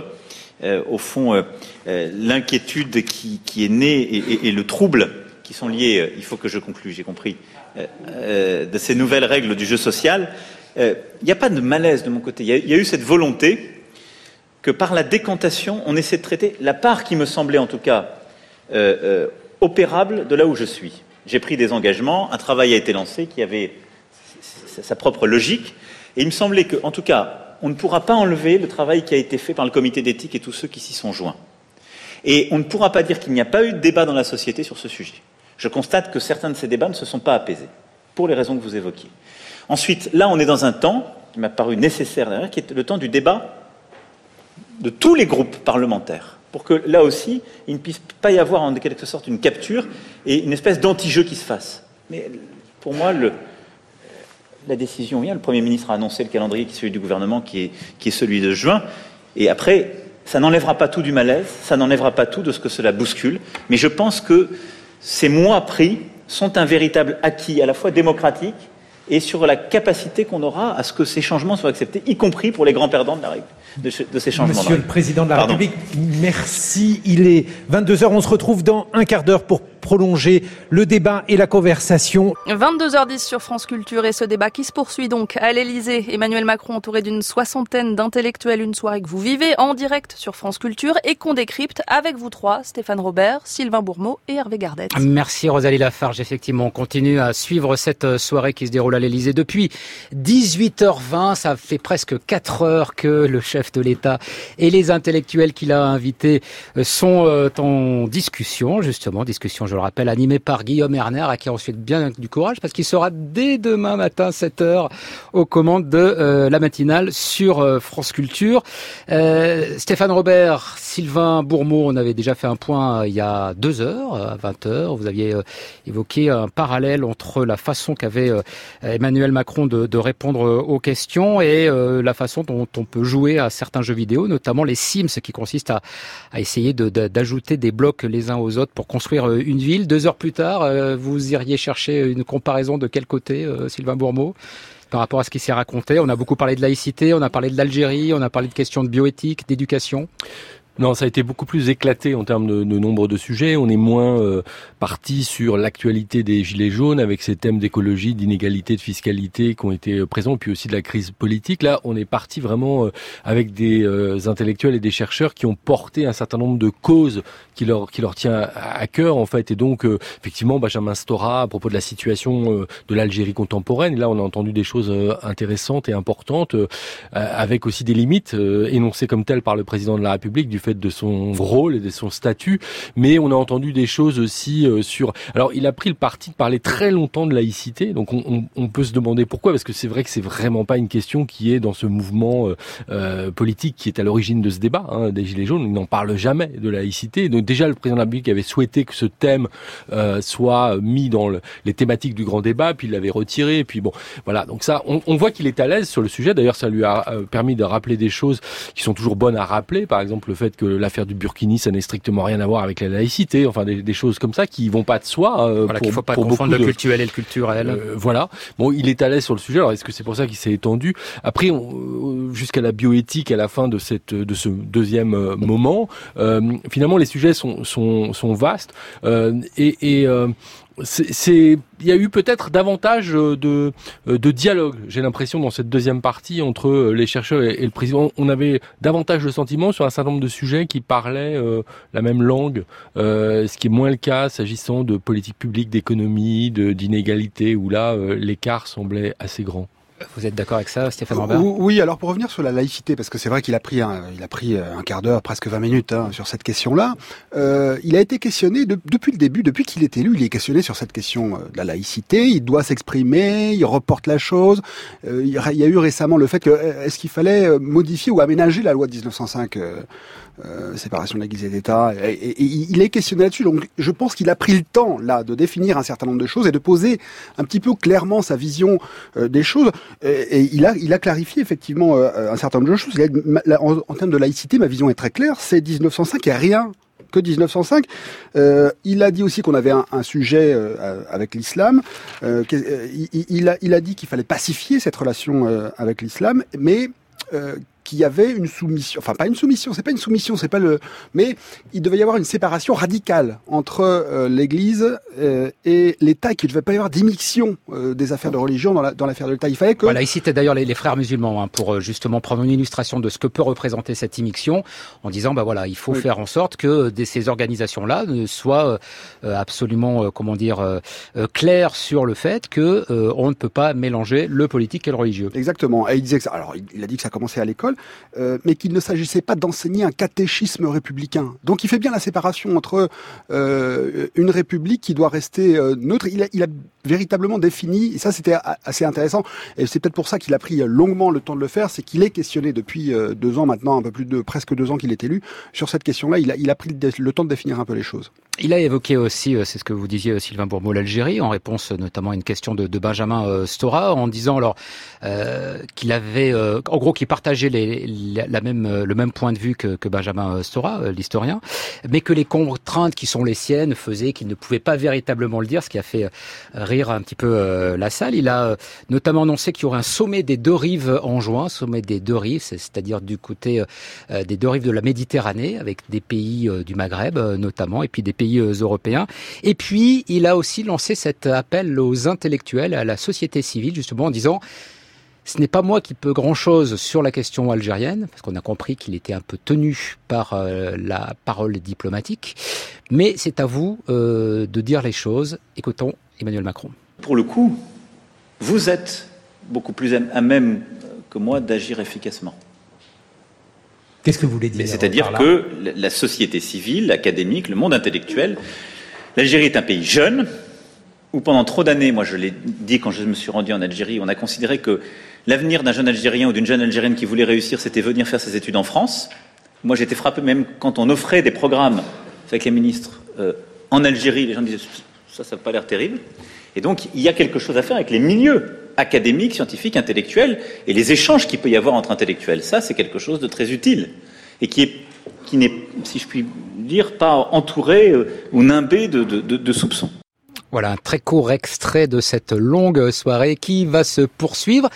euh, au fond euh, l'inquiétude qui, est née et, le trouble qui sont liés, il faut que je conclue, j'ai compris, de ces nouvelles règles du jeu social il euh, n'y a pas de malaise de mon côté. Il y, a eu cette volonté que par la décantation, on essaie de traiter la part qui me semblait en tout cas euh, euh, opérable de là où je suis. J'ai pris des engagements, un travail a été lancé qui avait sa propre logique, et il me semblait que, en tout cas, on ne pourra pas enlever le travail qui a été fait par le comité d'éthique et tous ceux qui s'y sont joints. Et on ne pourra pas dire qu'il n'y a pas eu de débat dans la société sur ce sujet. Je constate que certains de ces débats ne se sont pas apaisés, pour les raisons que vous évoquiez. Ensuite, là, on est dans un temps qui m'a paru nécessaire, qui est le temps du débat de tous les groupes parlementaires, pour que là aussi, il ne puisse pas y avoir en quelque sorte une capture et une espèce d'anti-jeu qui se fasse. Mais pour moi, la décision vient. Le Premier ministre a annoncé le calendrier qui est celui du gouvernement, qui est celui de juin. Et après, ça n'enlèvera pas tout du malaise, ça n'enlèvera pas tout de ce que cela bouscule. Mais je pense que ces mois pris sont un véritable acquis à la fois démocratique et sur la capacité qu'on aura à ce que ces changements soient acceptés, y compris pour les grands perdants de, la, de, de ces changements. Monsieur le Président de la République, merci. Il est 22h, on se retrouve dans un quart d'heure pour prolonger le débat et la conversation. 22h10 sur France Culture et ce débat qui se poursuit donc à l'Elysée. Emmanuel Macron entouré d'une soixantaine d'intellectuels, une soirée que vous vivez en direct sur France Culture et qu'on décrypte avec vous trois, Stéphane Robert, Sylvain Bourmeau et Hervé Gardette. Merci Rosalie Lafarge. Effectivement, on continue à suivre cette soirée qui se déroule à l'Elysée depuis 18h20. Ça fait presque 4 heures que le chef chef de l'État et les intellectuels qu'il a invités sont en discussion, justement, discussion, je le rappelle, animée par Guillaume Erner, à qui on souhaite bien du courage, parce qu'il sera dès demain matin, 7 heures, aux commandes de la matinale sur France Culture. Stéphane Robert, Sylvain Bourmeau, on avait déjà fait un point il y a deux heures, à 20 heures. Vous aviez évoqué un parallèle entre la façon qu'avait Emmanuel Macron de, de, répondre aux questions et euh, la façon dont on peut jouer à certains jeux vidéo, notamment les Sims, qui consistent à, essayer d'ajouter de, des blocs les uns aux autres pour construire euh, une ville. Deux heures plus tard, euh, vous iriez chercher une comparaison de quel côté, Sylvain Bourmeau par rapport à ce qui s'est raconté. On a beaucoup parlé de laïcité, on a parlé de l'Algérie, on a parlé de questions de bioéthique, d'éducation. Non, ça a été beaucoup plus éclaté en termes de, de nombre de sujets. On est moins euh, parti sur l'actualité des gilets jaunes avec ces thèmes d'écologie, d'inégalité, de fiscalité qui ont été euh, présents, puis aussi de la crise politique. Là, on est parti vraiment euh, avec des intellectuels et des chercheurs qui ont porté un certain nombre de causes qui leur qui leur tient à cœur en fait. Et donc, effectivement, Benjamin Stora à propos de la situation de l'Algérie contemporaine. Là, on a entendu des choses intéressantes et importantes, avec aussi des limites énoncées comme telles par le président de la République du fait de son rôle et de son statut, mais on a entendu des choses aussi euh, sur. Alors, il a pris le parti de parler très longtemps de laïcité, donc on, peut se demander pourquoi, parce que c'est vrai que c'est vraiment pas une question qui est dans ce mouvement euh, euh politique qui est à l'origine de ce débat hein, des Gilets jaunes. Il n'en parle jamais de laïcité. Donc déjà, le président de la République avait souhaité que ce thème soit mis dans le, les thématiques du grand débat, puis il l'avait retiré. Puis bon, voilà. Donc ça, on voit qu'il est à l'aise sur le sujet. D'ailleurs, ça lui a permis de rappeler des choses qui sont toujours bonnes à rappeler. Par exemple, le fait que l'affaire du Burkini, ça n'a strictement rien à voir avec la laïcité, enfin des, choses comme ça qui vont pas de soi. Euh, voilà, qu'il faut pas confondre le culturel et le culturel. Euh, voilà. Bon, il est à l'aise sur le sujet. Alors, est-ce que c'est pour ça qu'il s'est étendu? Après, jusqu'à la bioéthique à la fin de cette de ce deuxième euh, moment, euh, finalement, les sujets sont sont, sont vastes et, et c'est, il y a eu peut-être davantage euh, de, euh, de dialogue, j'ai l'impression, dans cette deuxième partie entre euh, les chercheurs et, le président. On avait davantage de sentiments sur un certain nombre de sujets qui parlaient la même langue, ce qui est moins le cas s'agissant de politique publique, d'économie, de, d'inégalité, où là, l'écart semblait assez grand. Vous êtes d'accord avec ça, Stéphane Robert Oui, alors pour revenir sur la laïcité, parce que c'est vrai qu'il a pris un, il a pris euh, un quart d'heure, presque 20 minutes hein, sur cette question-là. Euh, il a été questionné depuis le début, depuis qu'il est élu, il est questionné sur cette question euh, de la laïcité. Il doit s'exprimer, il reporte la chose. Euh, il y a eu récemment le fait que est-ce qu'il fallait modifier ou aménager la loi de 1905 euh, séparation de l'Église et d'État. Et, il est questionné là-dessus. Donc, je pense qu'il a pris le temps là de définir un certain nombre de choses et de poser un petit peu clairement sa vision euh, des choses. Et, il a, clarifié effectivement euh, un certain nombre de choses. en, termes de laïcité, ma vision est très claire. C'est 1905 et rien que 1905. Euh, il a dit aussi qu'on avait un, sujet euh, avec l'islam. Euh, il, a, il a dit qu'il fallait pacifier cette relation avec l'islam, mais qu'il y avait une soumission, enfin pas une soumission, c'est pas une soumission, c'est pas le, mais il devait y avoir une séparation radicale entre euh, l'Église euh, et l'État, qu'il ne devait pas y avoir d'immixtion euh, des affaires de religion dans, la, dans l'affaire de l'État. Il fallait que. Voilà, il citait d'ailleurs les, les, frères musulmans hein, pour justement prendre une illustration de ce que peut représenter cette immixtion, en disant bah voilà, il faut faire en sorte que ces organisations-là ne soient absolument, comment dire, claires sur le fait que on ne peut pas mélanger le politique et le religieux. Exactement. Et il disait que ça, alors il a dit que ça commençait à l'école euh, mais qu'il ne s'agissait pas d'enseigner un catéchisme républicain. Donc il fait bien la séparation entre euh, une république qui doit rester euh, neutre. Véritablement défini, et ça c'était assez intéressant, et c'est peut-être pour ça qu'il a pris longuement le temps de le faire, c'est qu'il est questionné depuis deux ans maintenant, un peu plus de presque deux ans qu'il est élu, sur cette question-là, il a, il a pris le temps de définir un peu les choses. Il a évoqué aussi, c'est ce que vous disiez Sylvain Bourmeau, l'Algérie, en réponse notamment à une question de, Benjamin Stora, en disant alors euh, qu'il avait, en gros, qu'il partageait la même, euh, le même point de vue que, Benjamin euh, Stora, euh, l'historien, mais que les contraintes qui sont les siennes faisaient qu'il ne pouvait pas véritablement le dire, ce qui a fait un petit peu la salle. Il a notamment annoncé qu'il y aurait un sommet des deux rives en juin, sommet des deux rives, c'est-à-dire du côté des deux rives de la Méditerranée, avec des pays du Maghreb notamment, et puis des pays européens. Et puis, il a aussi lancé cet appel aux intellectuels, à la société civile, justement, en disant ce n'est pas moi qui peux grand-chose sur la question algérienne, parce qu'on a compris qu'il était un peu tenu par euh, la parole diplomatique, mais c'est à vous euh, de dire les choses. Écoutons Emmanuel Macron. Pour le coup, vous êtes beaucoup plus à même que moi d'agir efficacement. Qu'est-ce que vous voulez dire C'est-à-dire que la société civile, l'académique, le monde intellectuel, l'Algérie est un pays jeune, où pendant trop d'années, moi je l'ai dit quand je me suis rendu en Algérie, on a considéré que l'avenir d'un jeune Algérien ou d'une jeune Algérienne qui voulait réussir, c'était venir faire ses études en France. Moi j'étais frappé même quand on offrait des programmes avec les ministres euh, en Algérie, les gens disaient ça, ça n'a pas l'air terrible. Et donc il y a quelque chose à faire avec les milieux académiques, scientifiques, intellectuels et les échanges qu'il peut y avoir entre intellectuels. Ça, c'est quelque chose de très utile et qui est qui n'est, si je puis dire, pas entouré euh, ou nimbé de, soupçons. Voilà un très court extrait de cette longue soirée qui va se poursuivre